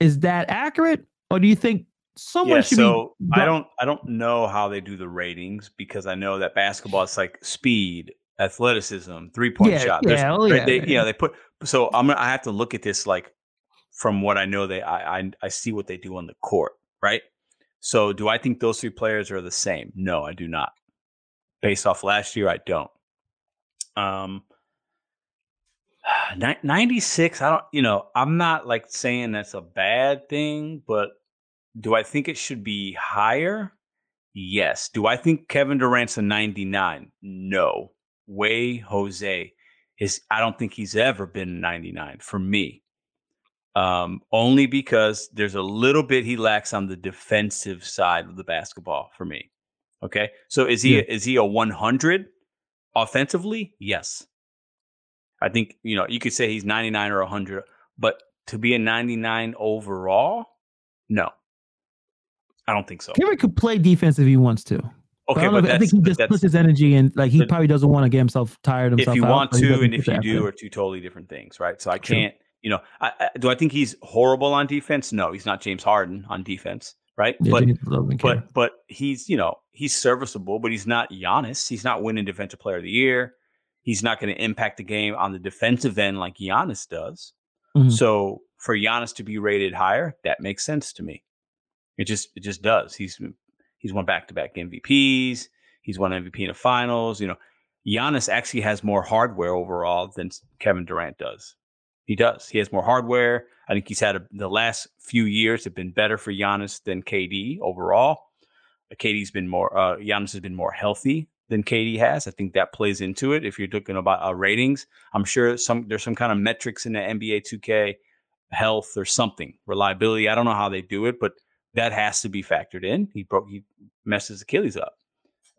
A: is that accurate, or do you think someone
B: Yeah,
A: should
B: so
A: be?
B: I don't I don't know how they do the ratings because I know that basketball is like speed, athleticism, three point
A: Yeah,
B: shot. There's-
A: yeah, oh,
B: they-
A: yeah,
B: they,
A: yeah.
B: you know they put so I'm gonna I have to look at this like from what I know they I, I I see what they do on the court, right? So do I think those three players are the same? No, I do not. Based off last year, I don't. Um, 96, I don't, you know, I'm not like saying that's a bad thing, but do I think it should be higher? Yes. Do I think Kevin Durant's a 99? No. Way Jose is I don't think he's ever been a 99 for me. Um, only because there's a little bit he lacks on the defensive side of the basketball for me. Okay. So is he
A: Yeah.
B: is he a 100 offensively? Yes. I think, you know, you could say he's 99 or 100, but to be a 99 overall, no. I don't think so.
A: Kevin could play defense if he wants to.
B: Okay,
A: I, don't know
B: but
A: if- I think he just puts his energy in. Like he
B: but-
A: probably doesn't want to get himself tired himself.
B: If you
A: out,
B: want to and if you do are two totally different things, right? So I
A: True.
B: can't, you know, I, I, do I think he's horrible on defense? No, he's not James Harden on defense, right?
A: Yeah,
B: but
A: James doesn't care.
B: but but he's you know he's serviceable, but he's not Giannis. He's not winning Defensive Player of the Year. He's not going to impact the game on the defensive end like Giannis does.
A: Mhm.
B: So for Giannis to be rated higher, that makes sense to me. It just it just does. He's he's won back to back MVPs. He's won MVP in the finals. You know, Giannis actually has more hardware overall than Kevin Durant does. He does. He has more hardware. I think he's had a, the last few years have been better for Giannis than KD overall. Uh, KD's been more. Uh, Giannis has been more healthy than KD has. I think that plays into it. If you're talking about uh, ratings, I'm sure some there's some kind of metrics in the NBA 2K health or something reliability. I don't know how they do it, but that has to be factored in. He broke. He messed his Achilles up.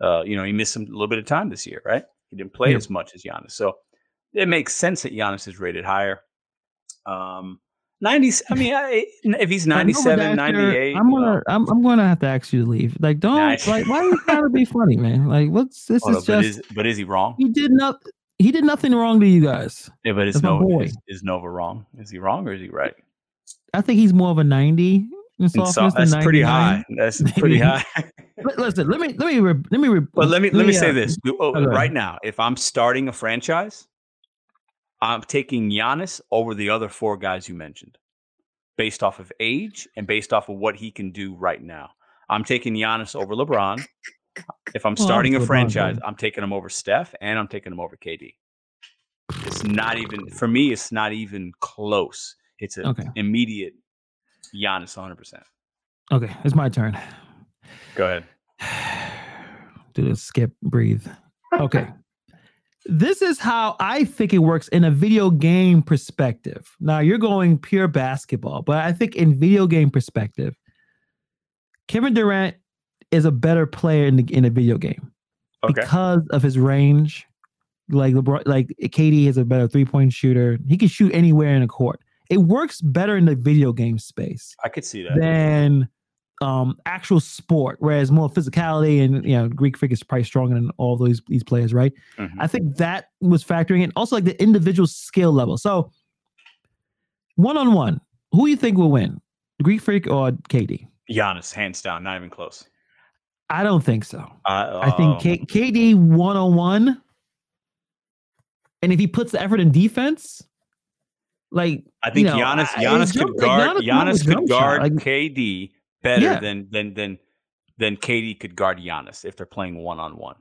B: Uh, you know, he missed some, a little bit of time this year, right? He didn't play
A: Yeah.
B: as much as Giannis, so it makes sense that Giannis is rated higher. Um, 90. I mean, I, if he's
A: I know,
B: 97, 98,
A: I'm gonna, I'm, I'm gonna have to ask you to leave. Like, don't,
B: Nice.
A: like, why are you trying to be funny, man? Like, what's this?
B: Hold
A: is
B: up, but,
A: just
B: is, but is he wrong?
A: he did not, he did nothing wrong to you guys.
B: Yeah, but is Nova is, is Nova wrong? Is he wrong or is he right?
A: I think he's more of a 90 in
B: And so, that's pretty high. That's pretty high.
A: Listen, let me, let me, re- let me, re-
B: But let me let me say
A: uh,
B: this oh,
A: okay.
B: right now: if I'm starting a franchise, I'm taking Giannis over the other four guys you mentioned, based off of age and based off of what he can do right now. I'm taking Giannis over LeBron. If I'm
A: Well,
B: starting a
A: LeBron's
B: franchise,
A: better.
B: I'm taking him over Steph, and I'm taking him over KD. It's not even for me. It's not even close. It's an
A: Okay.
B: immediate Giannis 100. percent
A: Okay, it's my turn.
B: Go ahead.
A: Do this, skip, breathe. Okay. This is how I think it works in a video game perspective. Now you're going pure basketball, but I think in video game perspective, Kevin Durant is a better player in the in a video game
B: Okay.
A: because of his range. Like LeBron, like KD is a better three point shooter. He can shoot anywhere in the court. It works better in the video game space
B: I could see that.
A: than um actual sport, whereas more physicality and you know Greek freak is probably stronger than all these these players, right?
B: Mhm.
A: I think that was factoring in also like the individual skill level. So one on one, who you think will win, Greek freak or KD?
B: Giannis, hands down, not even close.
A: I don't think so.
B: I,
A: I think
B: um,
A: K- KD one on one, and if he puts the effort in defense, like
B: I think
A: you know,
B: Giannis Giannis could
A: like,
B: guard
A: Giannis
B: Giannis could
A: jump shot,
B: guard KD better
A: Yeah.
B: than than than than KD could guard Giannis if they're playing one on one.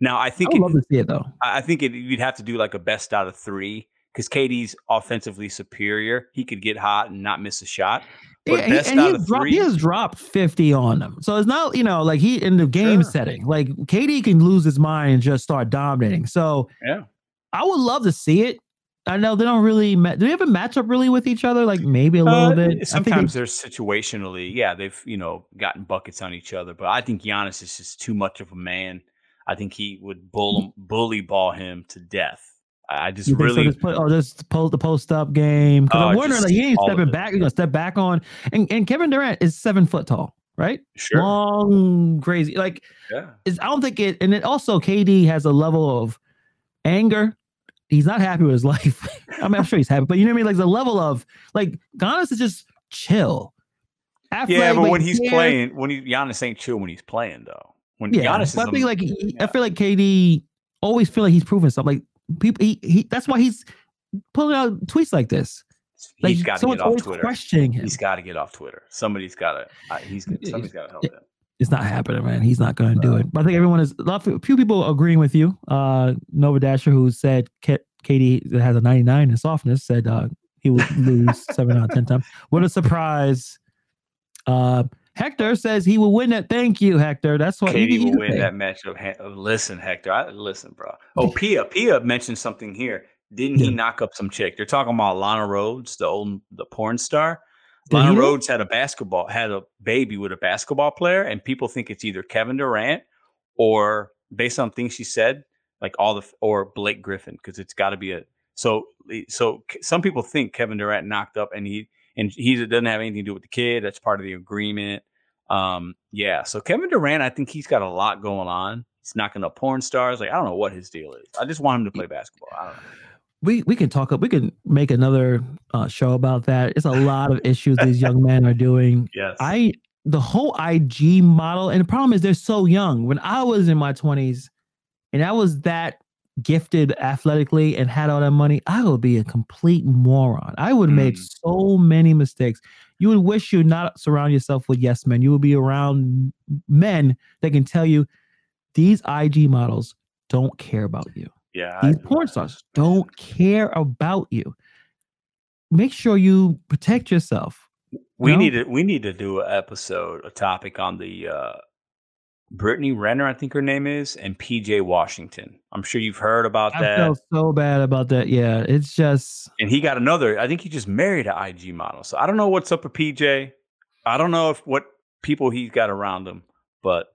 B: Now I
A: I
B: think
A: would
B: it,
A: love to see it though.
B: I I think it, you'd have to do like a best out of three because KD's offensively superior. He could get hot and not miss a shot. But
A: Yeah, and,
B: best
A: he, and
B: out
A: he,
B: of
A: has dropped, he has dropped 50 on them. So it's not, you know, like he in the game
B: Sure.
A: setting, like KD can lose his mind and just start dominating. So
B: Yeah.
A: I would love to see it. I know they don't really, ma- do they have a matchup really with each other? Like maybe a little
B: Uh,
A: bit. I think
B: Sometimes
A: they-
B: they're situationally, yeah, they've you know gotten buckets on each other, but I think Giannis is just too much of a man. I think he would bull bully ball him to death. I just
A: you think so
B: really
A: just put, oh, just post the post up game. Because
B: Oh,
A: I'm wondering, like, he ain't stepping back. He's gonna step back on. And and Kevin Durant is seven foot tall. right?
B: Sure.
A: Long, crazy. Like
B: yeah.
A: I don't think it. And then also KD has a level of anger. He's not happy with his life. I mean, I'm sure he's happy, but you know what I mean. Like the level of like Giannis is just chill.
B: Yeah,
A: Athletic,
B: but when he's
A: cares.
B: playing, when he Giannis ain't chill when he's playing though. When
A: yeah.
B: Giannis
A: I feel like he, I feel like KD always feel like he's proving something. Like people, he, he that's why he's pulling out tweets like this. Like
B: he's got to
A: someone's
B: get off
A: always
B: Twitter.
A: questioning him.
B: He's got to get off Twitter. Somebody's got to. Uh, he's somebody's got to help him.
A: It's not happening, man. He's not going to do it. But I think everyone is a lot of, few people agreeing with you. Uh, Nova Dasher, who said K- KD has a 99 in softness, said uh, he would lose seven out of 10 times. What a surprise. Uh, Hector says he will win that. Thank you, Hector. That's what
B: KD
A: you-
B: will
A: you
B: win
A: say.
B: that matchup. Ha- Listen, Hector. I, listen, bro. Oh, Pia. Pia mentioned something here. Didn't he knock up some chick? They're talking about Lana Rhoades, the old the porn star. Lana
A: he?
B: Rhoades had a basketball, had a baby with a basketball player, and people think it's either Kevin Durant or based on things she said, like all the or Blake Griffin, because it's got to be a so so some people think Kevin Durant knocked up and he and he doesn't have anything to do with the kid. That's part of the agreement. Um, yeah. So Kevin Durant, I think he's got a lot going on. He's knocking up porn stars. Like I don't know what his deal is. I just want him to play basketball. I don't know.
A: We we can talk up. we can make another uh, show about that it's a lot of issues these young men are doing
B: Yes.
A: i the whole ig model and the problem is they're so young when i was in my 20s and i was that gifted athletically and had all that money i would be a complete moron i would
B: Mm.
A: so many mistakes you would wish you not surround yourself with yes men you would be around men that can tell you these ig models don't care about you
B: yeah.
A: These porn stars don't care about you. Make sure you protect yourself.
B: We
A: No?
B: need to we need to do an episode, a topic on the uh Brittany Renner, I think her name is, and PJ Washington. I'm sure you've heard about
A: I
B: that.
A: felt so bad about that. Yeah, it's just
B: and he got another. I think he just married an IG model. So I don't know what's up with PJ. I don't know if what people he's got around him, but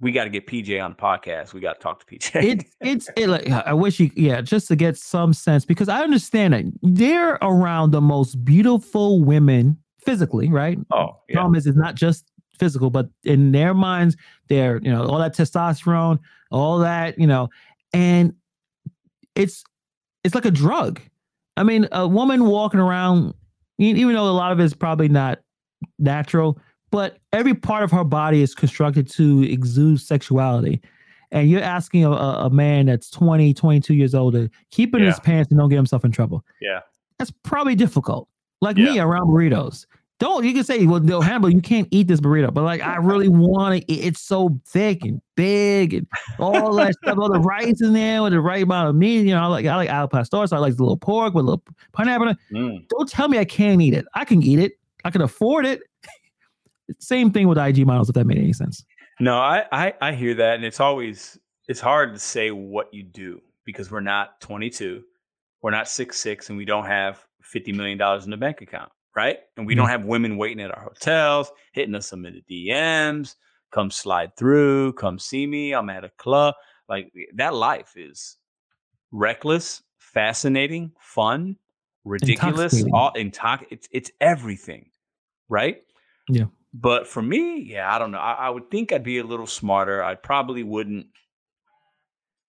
B: we got to get PJ on the podcast. We got to talk to PJ.
A: it's it's it, like I wish you yeah just to get some sense because I understand that they're around the most beautiful women physically, right?
B: oh yeah,
A: Problem is, it's not just physical, but in their minds, they're you know all that testosterone, all that you know, and it's it's like a drug. I mean, a woman walking around, even though a lot of it's probably not natural, but every part of her body is constructed to exude sexuality. And you're asking a, a man that's 20, 22 years old to keep it in his pants and don't get himself in trouble.
B: yeah.
A: That's probably difficult. Like me around burritos. Don't you can say, well, no, Hannibal, you can't eat this burrito, but like I really want to. eat It's so thick and big and all that stuff. All the rice in there with the right amount of meat. You know, I like I like al pastor, so I like the little pork with a little pineapple. in.
B: Mm.
A: Don't tell me I can't eat it. I can eat it. I can afford it. Same thing with IG models, if that made any sense.
B: No, I, I I hear that, and it's always it's hard to say what you do because we're not 22, we're not six six, and we don't have 50 million dollars in the bank account, right? And we
A: Yeah.
B: don't mm-hmm. have women waiting at our hotels, hitting us some in the DMs. Come slide through, come see me. I'm at a club. Like that life is reckless, fascinating, fun, ridiculous, all intox. It's it's everything, right?
A: Yeah.
B: But for me, yeah, I don't know. I, I would think I'd be a little smarter. I probably wouldn't.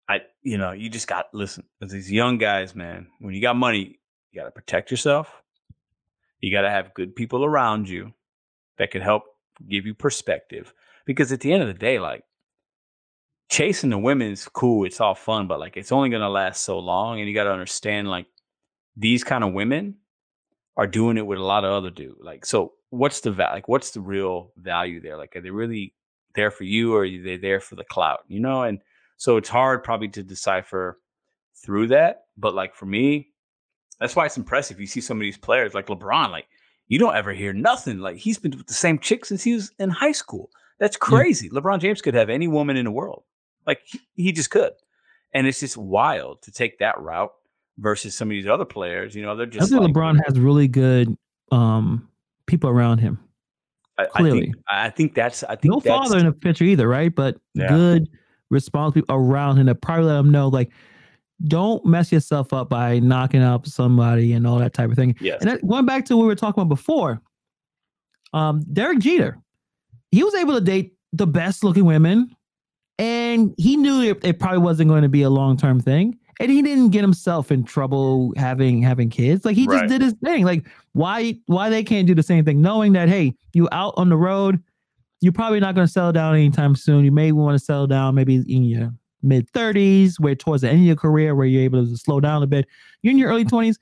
B: I, you know, you just got listen. As these young guys, man, when you got money, you got to protect yourself. You got to have good people around you that can help give you perspective. Because at the end of the day, like chasing the women is cool. It's all fun, but like it's only gonna last so long. And you got to understand, like these kind of women are doing it with a lot of other dude. Like, so what's the val? Like, what's the real value there? Like, are they really there for you, or are they there for the clout? You know, and so it's hard probably to decipher through that. But like for me, that's why it's impressive. You see some of these players like LeBron, like you don't ever hear nothing. Like he's been with the same chick since he was in high school. That's crazy. LeBron James could have any woman in the world. Like he, he just could. And it's just wild to take that route versus some of these other players. You know, they're just.
A: I think
B: like,
A: LeBron has really good um people around him.
B: I, I
A: clearly.
B: think, I think that's. I think
A: No
B: that's,
A: father in the picture either, right? But
B: Yeah.
A: good, responsible people around him that probably let him know, like, don't mess yourself up by knocking up somebody and all that type of thing.
B: Yes.
A: And that, going back to what we were talking about before, um, Derek Jeter, he was able to date the best looking women, and he knew it, it probably wasn't going to be a long term thing. And he didn't get himself in trouble having having kids. Like he just
B: Right.
A: did his thing. Like why why they can't do the same thing, knowing that hey, you out on the road, you're probably not going to settle down anytime soon. You may want to settle down maybe in your mid 30s, where towards the end of your career, where you're able to slow down a bit. You're in your early 20s,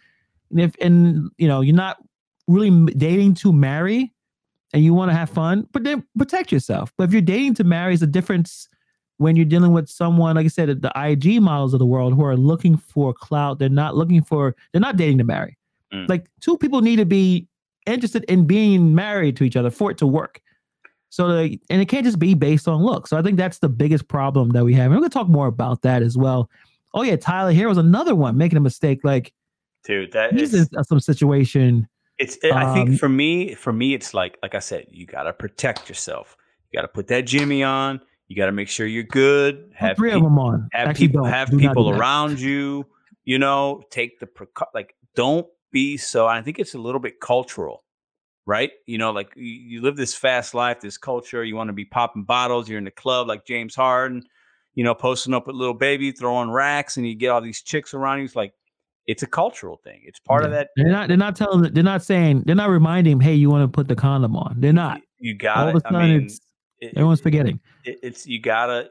A: and if and you know you're not really dating to marry, and you want to have fun, but then protect yourself. But if you're dating to marry, is a difference when you're dealing with someone like I said, the IG models of the world who are looking for clout. They're not looking for. They're not dating to marry.
B: Mm.
A: Like two people need to be interested in being married to each other for it to work. So, like, and it can't just be based on looks. So, I think that's the biggest problem that we have. And we're gonna talk more about that as well. Oh yeah, Tyler here was another one making a mistake. Like
B: Dude, that
A: he's
B: is
A: in some situation.
B: It's. I
A: Um,
B: think for me, for me, it's like like I said, you got to protect yourself. You got to put that Jimmy on. You got to make sure you're good.
A: Have three
B: pe-
A: of them on.
B: have
A: Actually,
B: people have
A: Do
B: people around you. You know, take the precau- like. Don't be so. I think it's a little bit cultural, right? You know, like you, you live this fast life, this culture. You want to be popping bottles. You're in the club like James Harden. You know, posting up with little baby, throwing racks, and you get all these chicks around you. It's like it's a cultural thing. It's part of that.
A: They're not. They're not telling. They're not saying. They're not reminding him. Hey, you want to put the condom on? They're not.
B: You got
A: All of a
B: it. I
A: sudden,
B: mean,
A: it's
B: it-
A: everyone's forgetting.
B: it- it's you gotta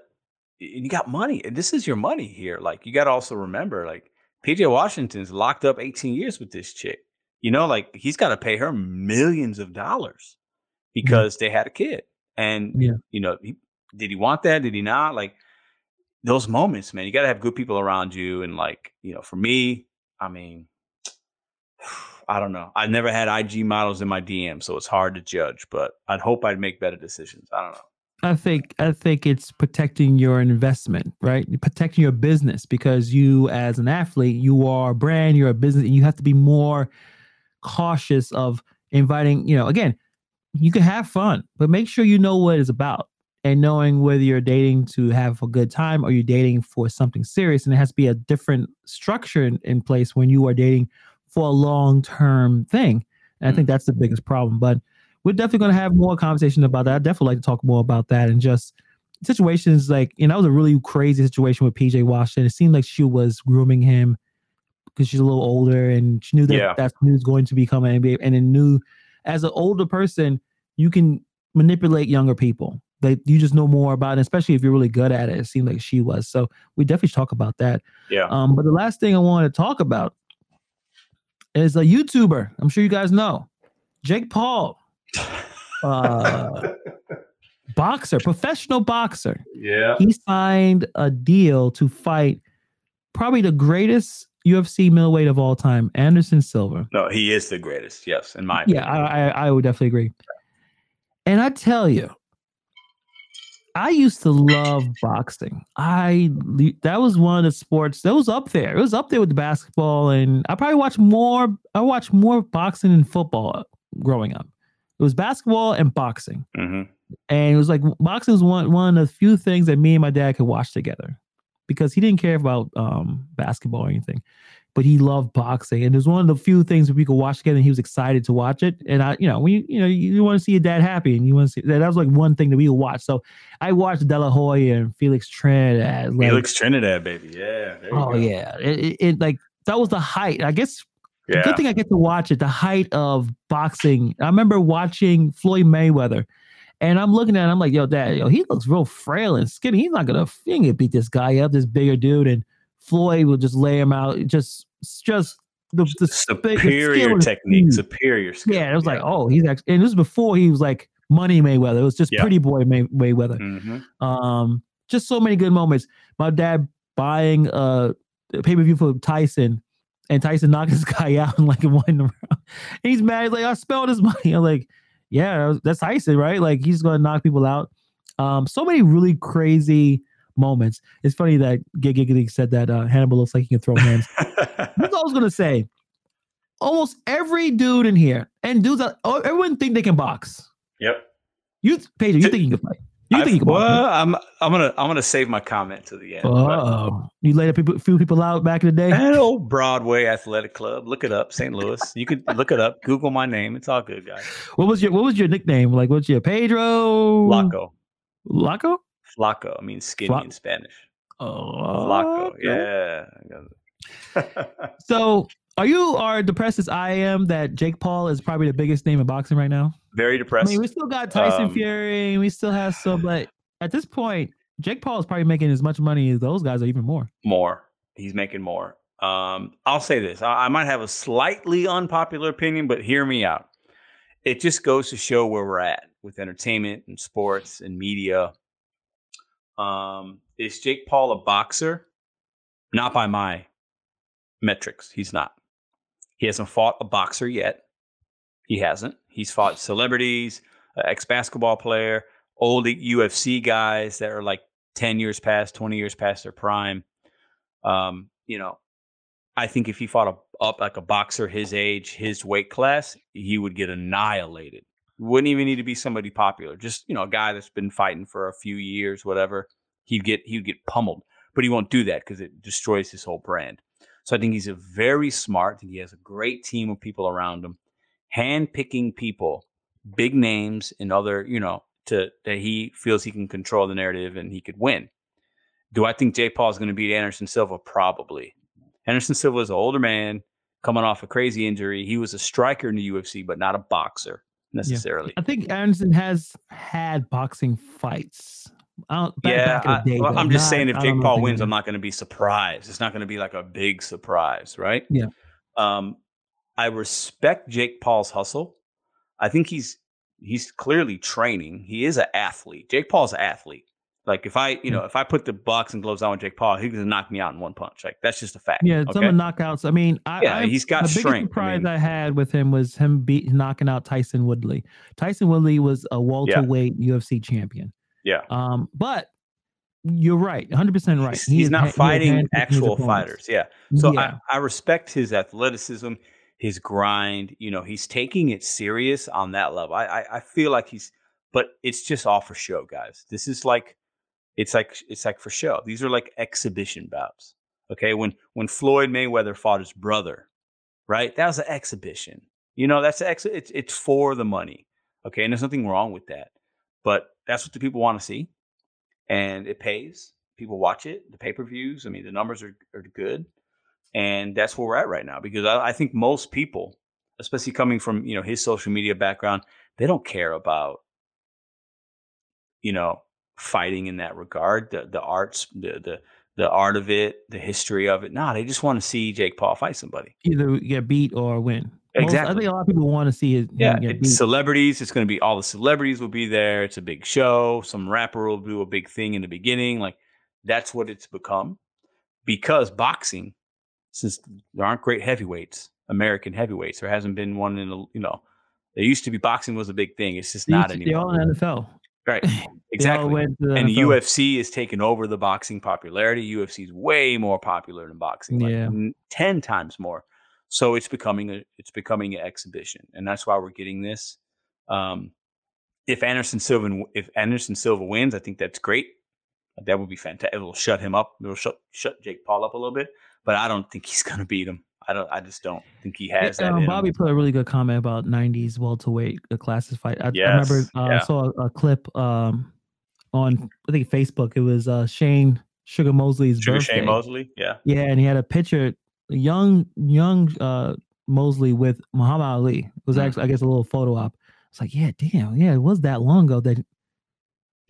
B: and you got money and this is your money here like you gotta also remember like pj washington's locked up 18 years with this chick you know like he's got to pay her millions of dollars because they had a kid and
A: Yeah.
B: you know he, did he want that did he not like those moments man you gotta have good people around you and like you know for me i mean I don't know. I've never had IG models in my DM, so it's hard to judge. But I'd hope I'd make better decisions. I don't know.
A: I think I think it's protecting your investment, right? Protecting your business because you, as an athlete, you are a brand, you're a business, and you have to be more cautious of inviting. You know, again, you can have fun, but make sure you know what it's about and knowing whether you're dating to have a good time or you're dating for something serious. And it has to be a different structure in, in place when you are dating for a long term thing. And I think that's the biggest problem. But we're definitely going to have more conversation about that. I definitely like to talk more about that and just situations like, you know, that was a really crazy situation with PJ Washington. It seemed like she was grooming him because she's a little older and she knew that
B: Yeah.
A: that's who's going to become an NBA. And then knew as an older person, you can manipulate younger people. That you just know more about, it, especially if you're really good at it. It seemed like she was. So we definitely should talk about that.
B: Yeah.
A: Um, but the last thing I want to talk about is a YouTuber. I'm sure you guys know Jake Paul, uh, boxer, professional boxer.
B: yeah.
A: He signed a deal to fight probably the greatest UFC middleweight of all time, Anderson Silva.
B: No, he is the greatest. Yes, in my
A: Yeah. I, I, I would definitely agree. And I tell you, I used to love boxing. I that was one of the sports that was up there. It was up there with the basketball, and I probably watched more. I watched more boxing than football growing up. It was basketball and boxing,
B: hmm
A: and it was like boxing was one one of the few things that me and my dad could watch together because he didn't care about um, basketball or anything, but he loved boxing, and it was one of the few things that we could watch together. And he was excited to watch it, and I, you know, when you you know you, want to see your dad happy, and you want to see that, that was like one thing that we would watch. So I watched De La Hoya and Felix Trinidad. Like,
B: Felix Trinidad, baby. Yeah.
A: oh
B: go.
A: yeah, it, it, it like that was the height. I guess
B: Yeah.
A: good thing I get to watch it. The height of boxing. I remember watching Floyd Mayweather, and I'm looking at. Him, I'm like, yo, dad, yo, he looks real frail and skinny. He's not gonna, he ain't gonna beat this guy up, this bigger dude. And Floyd will just lay him out. Just, just the, the
B: superior technique, superior skill.
A: Yeah, it was like, oh, he's actually, and this was before he was like Money Mayweather. It was just
B: Yeah.
A: Pretty Boy May, Mayweather.
B: hmm
A: Um, just so many good moments. My dad buying uh, a pay per view for Tyson, and Tyson knocked this guy out in like one round. And he's mad. He's like, I spelled his money. I'm like, yeah, that's Tyson, right? Like he's gonna knock people out. Um, so many really crazy moments. It's funny that Gig Giggity said that uh, Hannibal looks like he can throw hands. That's what I was gonna say. Almost every dude in here, and dudes, that, oh, everyone think they can box.
B: yep.
A: You, Pedro, you think you can fight? You think you can
B: well, I'm I'm gonna I'm gonna save my comment to the end. but-
A: Oh, you laid a people, few people out back in the day.
B: That old Broadway Athletic Club. Look it up, St. Louis. You could look it up. Google my name. It's all good, guys.
A: What was your What was your nickname? Like, what's your Pedro?
B: Flaco.
A: Laco.
B: Flaco. I mean skinny
A: Fla-
B: in Spanish.
A: Oh,
B: Flaco. Yeah. I got it.
A: So, are you are depressed as I am that Jake Paul is probably the biggest name in boxing right now?
B: Very depressed.
A: I mean, we still got Tyson
B: Um,
A: Fury, we still have some, but at this point, Jake Paul is probably making as much money as those guys, or even more.
B: more. He's making more. Um, I'll say this. I, I might have a slightly unpopular opinion, but hear me out. It just goes to show where we're at with entertainment and sports and media. Um, is Jake Paul a boxer? Not by my metrics. He's not. He hasn't fought a boxer yet. He hasn't. He's fought celebrities, ex basketball player, old UFC guys that are like 10 years past, 20 years past their prime. Um, you know, I think if he fought a, up like a boxer his age, his weight class, he would get annihilated. Wouldn't even need to be somebody popular. Just, you know, a guy that's been fighting for a few years, whatever. He'd get he'd get pummeled. But he won't do that because it destroys his whole brand. So I think he's a very smart. I think he has a great team of people around him, hand picking people, big names and other, you know, to that he feels he can control the narrative and he could win. Do I think Jake Paul is going to beat Anderson Silva? Probably. Anderson Silva is an older man coming off a crazy injury. He was a striker in the UFC, but not a boxer necessarily.
A: I think Anderson has had boxing fights. I back,
B: yeah,
A: back
B: I,
A: day,
B: well,
A: but
B: I'm just saying if Jake Paul wins, I'm not going to be surprised. It's not going to be like a big surprise, right?
A: Yeah.
B: Um, I respect Jake Paul's hustle. I think he's he's clearly training. He is an athlete. Jake Paul's an athlete. Like if I, you know, if I put the boxing gloves on with Jake Paul, he's gonna knock me out in one punch. Like that's just a fact.
A: Yeah,
B: okay?
A: some of the knockouts. I mean, I,
B: Yeah,
A: I,
B: he's got
A: the biggest
B: strength. I
A: surprise
B: mean-
A: I, had with him was him beat knocking out Tyron Woodley. Tyron Woodley was a welterweight UFC champion.
B: Yeah.
A: Um, but you're right, 100 percent right.
B: He's,
A: He
B: he's not fighting
A: his
B: actual fighters. Yeah. So
A: yeah.
B: I, I respect his athleticism, his grind. You know, he's taking it serious on that level. I, I, I feel like he's, but it's just all for show, guys. This is like, it's like it's like for show. These are like exhibition bouts. Okay, when when Floyd Mayweather fought his brother, right? That was an exhibition. You know, that's ex- it's it's for the money. Okay, and there's nothing wrong with that, but that's what the people want to see, and it pays. People watch it. The pay per views. I mean, the numbers are are good, and that's where we're at right now. Because I, I think most people, especially coming from you know his social media background, they don't care about you know fighting in that regard. The the arts, the the the art of it, the history of it. Nah, they just want to see Jake Paul fight somebody.
A: either get beat or win. Most-
B: Exactly.
A: I think a lot of people want to see it.
B: Yeah,
A: get
B: it's
A: beat.
B: celebrities. It's going to be all the celebrities will be there. It's a big show. Some rapper will do a big thing in the beginning. Like that's what it's become. Because boxing, since there aren't great heavyweights, American heavyweights, there hasn't been one in a you know. There used to be boxing was a big thing. It's just
A: They
B: not
A: to- They're all
B: anymore.
A: in the NFL.
B: Right. Exactly.
A: went to the
B: and. UFC is taking over the boxing popularity. UFC is way more popular than boxing, like
A: Yeah.
B: n- ten times more. So it's becoming a it's becoming an exhibition, and that's why we're getting this. Um, if Anderson Silva if Anderson Silva wins, I think that's great. That would be fantastic. It will shut him up. It will shut shut Jake Paul up a little bit, but I don't think he's going to beat him. I don't. I just don't think he has that.
A: Um,
B: him.
A: Bobby put a really good comment about '90s welterweight uh, classes fight. I, I
B: Yes,
A: remember uh,
B: yeah.
A: I saw a, a clip um, on I think Facebook. It was uh, Shane Sugar Mosley's
B: Sugar
A: birthday.
B: Shane Mosley, yeah,
A: Yeah, and he had a picture, young young uh, Mosley with Muhammad Ali. It was
B: Mm.
A: actually I guess a little photo op. It's like, yeah, damn, yeah, it was that long ago that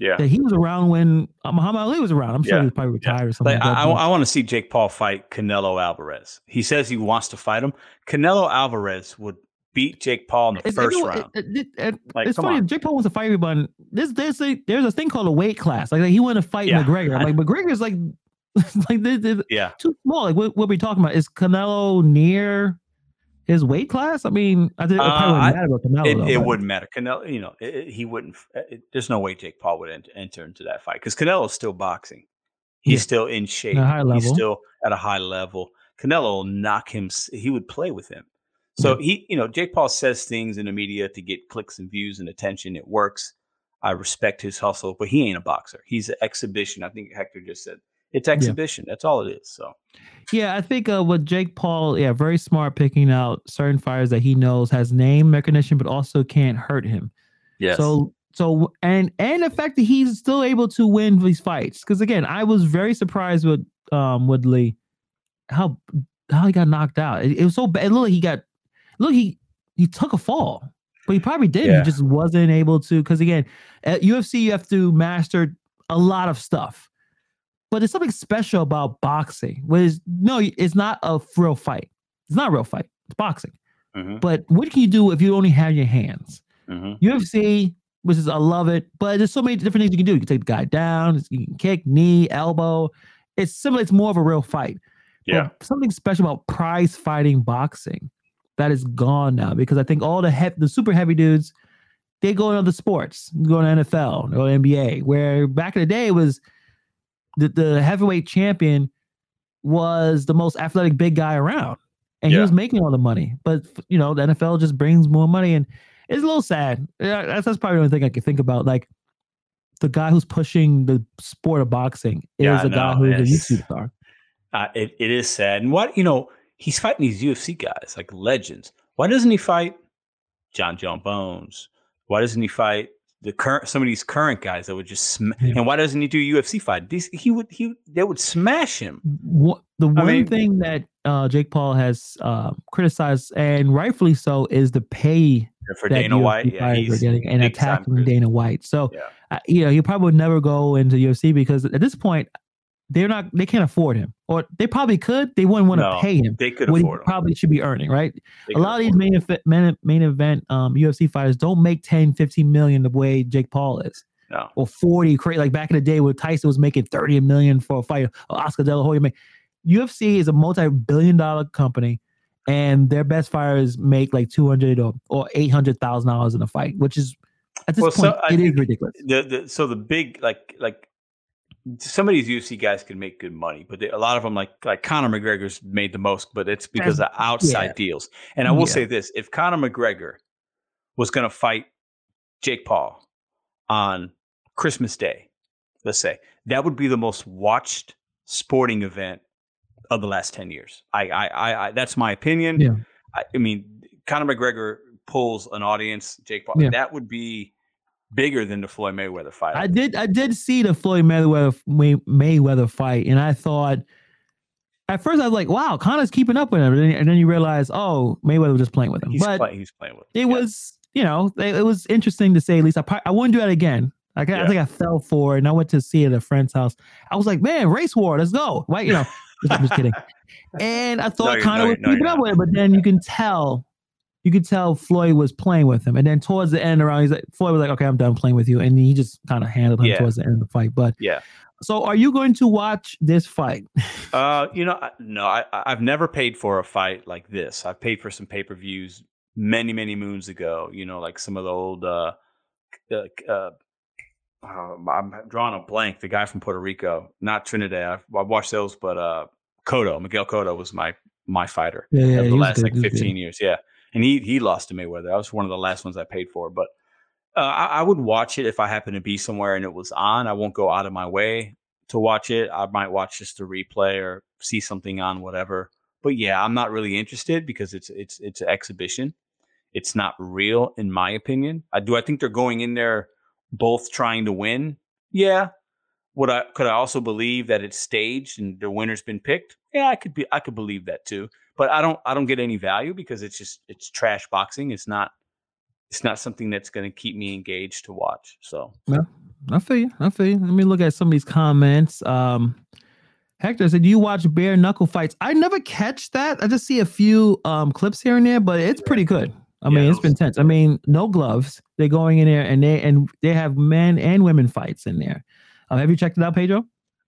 B: yeah.
A: that he was around when uh, Muhammad Ali was around. I'm sure
B: Yeah,
A: he was probably
B: yeah.
A: retired or something.
B: Like,
A: like
B: I,
A: that, but-
B: want to see Jake Paul fight Canelo Alvarez. He says he wants to fight him. Canelo Alvarez would beat Jake Paul in the
A: It's-
B: first
A: it-
B: round.
A: it- it-
B: Like,
A: it's funny.
B: on.
A: Jake Paul wants to fight everybody. There's there's a there's a thing called a weight class. Like, like he wanted to fight
B: Yeah.
A: McGregor. Like McGregor's like like this is
B: yeah,
A: too small. Like what what we talking about? Is Canelo near his weight class? I mean, I think it
B: Uh,
A: probably wouldn't matter about Canelo.
B: it,
A: though,
B: it wouldn't matter. Canelo, you know, it, it- he wouldn't. There's no way Jake Paul would enter, enter into that fight because Canelo's still boxing. He's
A: Yeah.
B: still in shape. He's still at a high level. Canelo will knock him. He would play with him. So he, you know, Jake Paul says things in the media to get clicks and views and attention. It works. I respect his hustle, but he ain't a boxer. He's an exhibition. I think Hector just said it's exhibition. Yeah. That's all it is. So,
A: yeah, I think uh, with Jake Paul, yeah, very smart picking out certain fighters that he knows has name recognition, but also can't hurt him.
B: Yes.
A: So, so and and the fact that he's still able to win these fights, because again, I was very surprised with um Woodley how how he got knocked out. It, it was so bad. Look, he got look he he took a fall, but he probably did. Yeah. He just wasn't able to. Because again, at UFC you have to master a lot of stuff but there's something special about boxing. Whereas no, it's not a real fight. It's not a real fight. It's boxing. Mm-hmm. But what can you do if you only have your hands? Mm-hmm. UFC, which is I love it, but there's so many different things you can do. You can take the guy down, you can kick, knee, elbow. It's similar. It's more of a real fight.
B: Yeah.
A: But something special about prize fighting boxing that is gone now because I think all the he- the super heavy dudes they go into other sports, go to NFL go or NBA. Where back in the day it was the, the heavyweight champion was the most athletic big guy around and yeah. he was making all the money. But you know, the NFL just brings more money, and it's a little sad. That's, that's probably the only thing I can think about. Like the guy who's pushing the sport of boxing is yeah, a no, guy who's a YouTube star.
B: Uh, it, it is sad, and what you know, he's fighting these UFC guys like legends. Why doesn't he fight John John Bones? Why doesn't he fight the current some of these current guys that would just sm- yeah. and why doesn't he do UFC fight? These he would he they would smash him.
A: What, the one mean, thing that uh, Jake Paul has uh, criticized and rightfully so is the pay
B: for Dana UFC White yeah,
A: are getting and attacking Dana White. So yeah. uh, you know he probably would never go into UFC because at this point they're not they can't afford him or they probably could they wouldn't want to no, pay him
B: they could afford
A: him. probably should be earning right they a lot of these main event main, main event um, ufc fighters don't make 10 15 million the way jake paul is
B: no.
A: or 40 crazy like back in the day where tyson was making 30 million for a fight oscar de la hoya made. ufc is a multi-billion dollar company and their best fighters make like 200 or, or 800 thousand dollars in a fight which is at this well, point so it is ridiculous
B: the, the so the big like like some of these UFC guys can make good money, but they, a lot of them, like like Conor McGregor's made the most, but it's because of outside yeah. deals. And I will yeah. say this: if Conor McGregor was going to fight Jake Paul on Christmas Day, let's say that would be the most watched sporting event of the last ten years. I, I, I, I that's my opinion.
A: Yeah.
B: I, I, mean, Conor McGregor pulls an audience. Jake Paul, that would be bigger than the Floyd Mayweather fight.
A: I did I did see the Floyd Mayweather Mayweather fight, and I thought at first I was like, "Wow, Conor's keeping up with him," and then, and then you realize, oh, Mayweather was just playing with him.
B: He's
A: but
B: play, he's playing with.
A: Him. It yeah. was you know it, was interesting to say at least. I I wouldn't do that again. Like, yeah. I think I fell for it, and I went to see it at a friend's house. I was like, "Man, race war, let's go!" Right? You know, I'm just kidding. And I thought no, Conor no, was no, keeping up with it, but then you can tell you could tell Floyd was playing with him. And then towards the end around, he's like, Floyd was like, okay, I'm done playing with you. And he just kind of handled him yeah. towards the end of the fight. But
B: yeah.
A: So are you going to watch this fight?
B: uh, you know, no, I, I've never paid for a fight like this. I've paid for some pay-per-views many, many moons ago, you know, like some of the old, uh, uh, uh um, I'm drawing a blank. The guy from Puerto Rico, not Trinidad. I've, I've watched those, but uh, Cotto, Miguel Cotto was my my fighter.
A: Yeah, yeah
B: the last good, like 15 years. Yeah and he he lost to Mayweather. That was one of the last ones I paid for, but uh, I, I, would watch it if I happen to be somewhere and it was on. I won't go out of my way to watch it. I might watch just a replay or see something on whatever. But yeah, I'm not really interested because it's it's it's an exhibition. It's not real, in my opinion. I do. I think they're going in there both trying to win. Yeah. Would I could I also believe that it's staged and the winner's been picked? Yeah, I could be. I could believe that too but I don't I don't get any value because it's just it's trash boxing. It's not it's not something that's going to keep me engaged to watch. So
A: yeah, I feel you. I feel you. Let me look at some of these comments. Um, Hector said, "Do you watch bare knuckle fights?" I never catch that. I just see a few um, clips here and there, but it's pretty good. I yeah, mean, it's been tense. I mean, no gloves. They're going in there and they and they have men and women fights in there. Uh, have you checked it out, Pedro?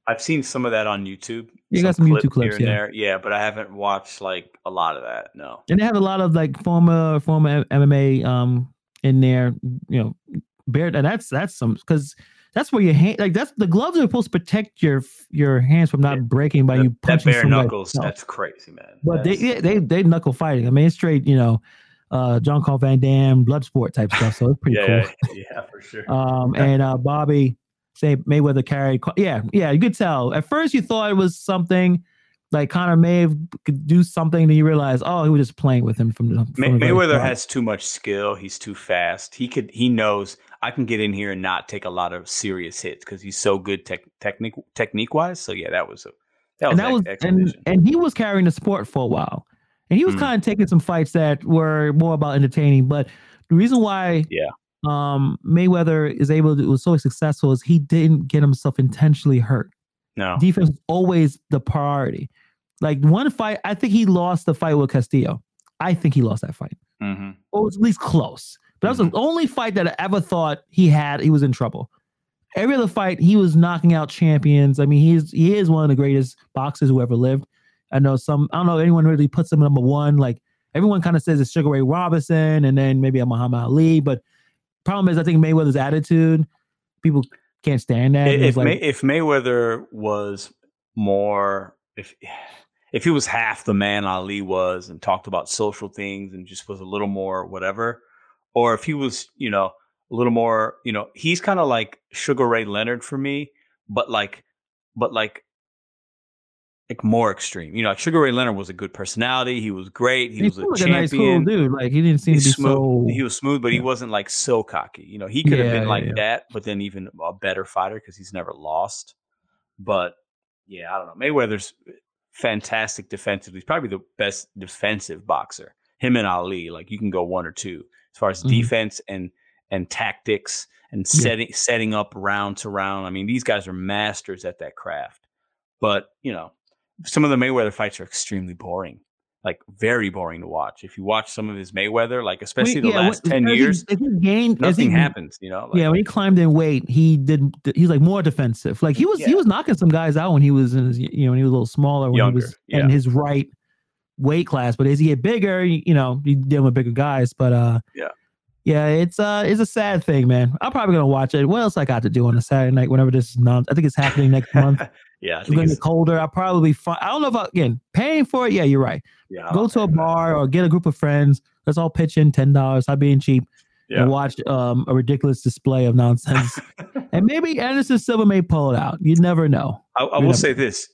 B: I've seen some of that on YouTube.
A: You some got some YouTube clips
B: here
A: yeah.
B: there, yeah, but I haven't watched like a lot of that. No,
A: and they have a lot of like former former MMA um in there. You know, bear and that's that's some because that's where your hand like that's the gloves are supposed to protect your your hands from not yeah. breaking by
B: that,
A: you punching
B: that bare knuckles. That's crazy, man.
A: But that's... they they they knuckle fighting. I mean, it's straight. You know, uh, Jean-Claude Van Damme, Bloodsport type stuff. So it's pretty
B: yeah,
A: cool.
B: yeah, yeah, for sure.
A: Um, and uh, Bobby say Mayweather carried. Yeah, yeah, you could tell. At first, you thought it was something like Conor may have could do something, then you realize, oh, he was just playing with him from the. From
B: May-
A: the
B: Mayweather has too much skill. He's too fast. He could. He knows I can get in here and not take a lot of serious hits because he's so good tech, technique technique wise. So yeah, that was a that was,
A: that was and, and he was carrying the sport for a while, and he was
B: Mm.
A: kind of taking some fights that were more about entertaining. But the reason why,
B: Yeah.
A: Um, Mayweather is able to was so successful is he didn't get himself intentionally hurt.
B: no,
A: Defense was always the priority. Like one fight, I think he lost the fight with Castillo. I think he lost that fight.
B: hmm
A: Or it was at least close. But that was the only fight that I ever thought he had. He was in trouble. Every other fight, he was knocking out champions. I mean, he's he is one of the greatest boxers who ever lived. I know some. I don't know anyone really puts him number one. Like everyone kind of says it's Sugar Ray Robinson, and then maybe a Muhammad Ali. But problem is, I think Mayweather's attitude. People can't stand that.
B: if
A: It was
B: if,
A: like-
B: May, if Mayweather was more if if he was half the man Ali was and talked about social things and just was a little more whatever, or if he was you know a little more you know he's kind of like Sugar Ray Leonard for me, but like but like like more extreme. You know, like Sugar Ray Leonard was a good personality. He was great. He,
A: he
B: was a
A: a nice, cool dude. Like he didn't seem
B: He's
A: to be
B: smooth.
A: so.
B: he was smooth, but he wasn't like so cocky. You know, he could have been like
A: yeah.
B: that, but then even a better fighter because he's never lost. But yeah, I don't know. Mayweather's fantastic defensively. He's probably the best defensive boxer. Him and Ali, like you can go one or two as far as
A: Mhm.
B: defense and and tactics and
A: Yeah.
B: setting setting up round to round. I mean, these guys are masters at that craft. But you know, some of the Mayweather fights are extremely boring, like very boring to watch. If you watch some of his Mayweather, like especially the
A: Yeah,
B: last
A: when-
B: ten
A: he-
B: years,
A: as he gained, as he
B: nothing happens. You know, like,
A: yeah, when he climbed in weight, he did. He's like more defensive. Like he was, he was knocking some guys out when he was in his, you know, when he was a little smaller, when
B: Younger,
A: he was
B: yeah.
A: in his right weight class. But as he get bigger, you you know, you deal with bigger guys. But uh,
B: Yeah.
A: Yeah, it's uh, it's a sad thing, man. I'm probably gonna watch it. What else I got to do on a Saturday night? Whenever this is non, I think it's happening next month.
B: yeah, I
A: It's gonna get colder. I'll probably fi- I don't know if I, again paying for it. Yeah, you're right.
B: yeah, I
A: Go to a
B: think that-
A: bar or get a group of friends. Let's all pitch in ten dollars. Stop being cheap
B: Yeah.
A: and watch um, a ridiculous display of nonsense. and maybe Anderson Silva may pull it out. You never know.
B: I, I will
A: know-
B: say this: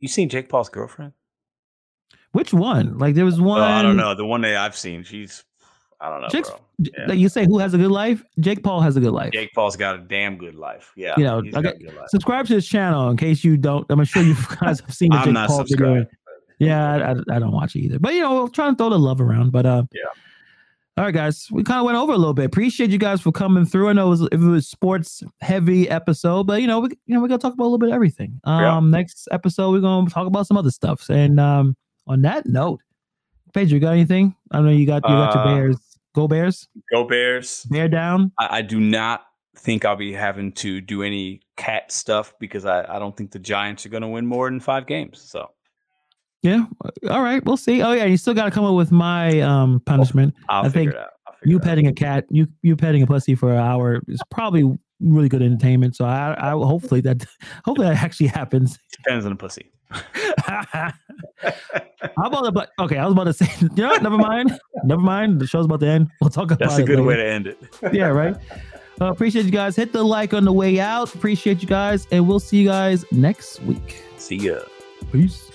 B: you seen Jake Paul's girlfriend?
A: Which one? Like there was one.
B: I don't know. The one that I've seen, she's, I don't know,
A: Jake's-
B: bro. Yeah.
A: Like you say, who has a good life? Jake Paul has a good life.
B: Jake Paul's got a damn good life. Yeah,
A: You know, okay,
B: got a good life.
A: Subscribe to his channel in case you don't. I'm sure you guys have seen
B: I'm
A: Jake
B: not
A: Paul video. Yeah, I, I, don't watch it either. But you know, trying to throw the love around. But uh,
B: Yeah.
A: All right, guys, we kind of went over a little bit. Appreciate you guys for coming through. I know it was, if it was sports heavy episode, but you know, we you know we're gonna talk about a little bit of everything. Um,
B: Yeah.
A: next episode we're gonna talk about some other stuff. And um, on that note, Pedro, you got anything? I know you got you got your
B: Uh,
A: Bears. Go Bears!
B: Go Bears.
A: Bear down.
B: I, I do not think I'll be having to do any cat stuff because I, I don't think the Giants are going to win more than five games. So
A: Yeah. All right, we'll see. Oh yeah, you still got to come up with my um punishment.
B: I'll
A: I
B: figure
A: think
B: it out. I'll figure
A: you petting a cat, you you petting a pussy for an hour is probably really good entertainment. So I, I hopefully that hopefully that actually happens.
B: Depends on the pussy.
A: How about the but okay, I was about to say, you know? Never mind. Never mind. The show's about to end. We'll talk about
B: That's
A: it
B: a good way to end it.
A: Yeah, right. Uh, appreciate you guys. Hit the like on the way out. Appreciate you guys, and we'll see you guys next week.
B: See ya.
A: Peace.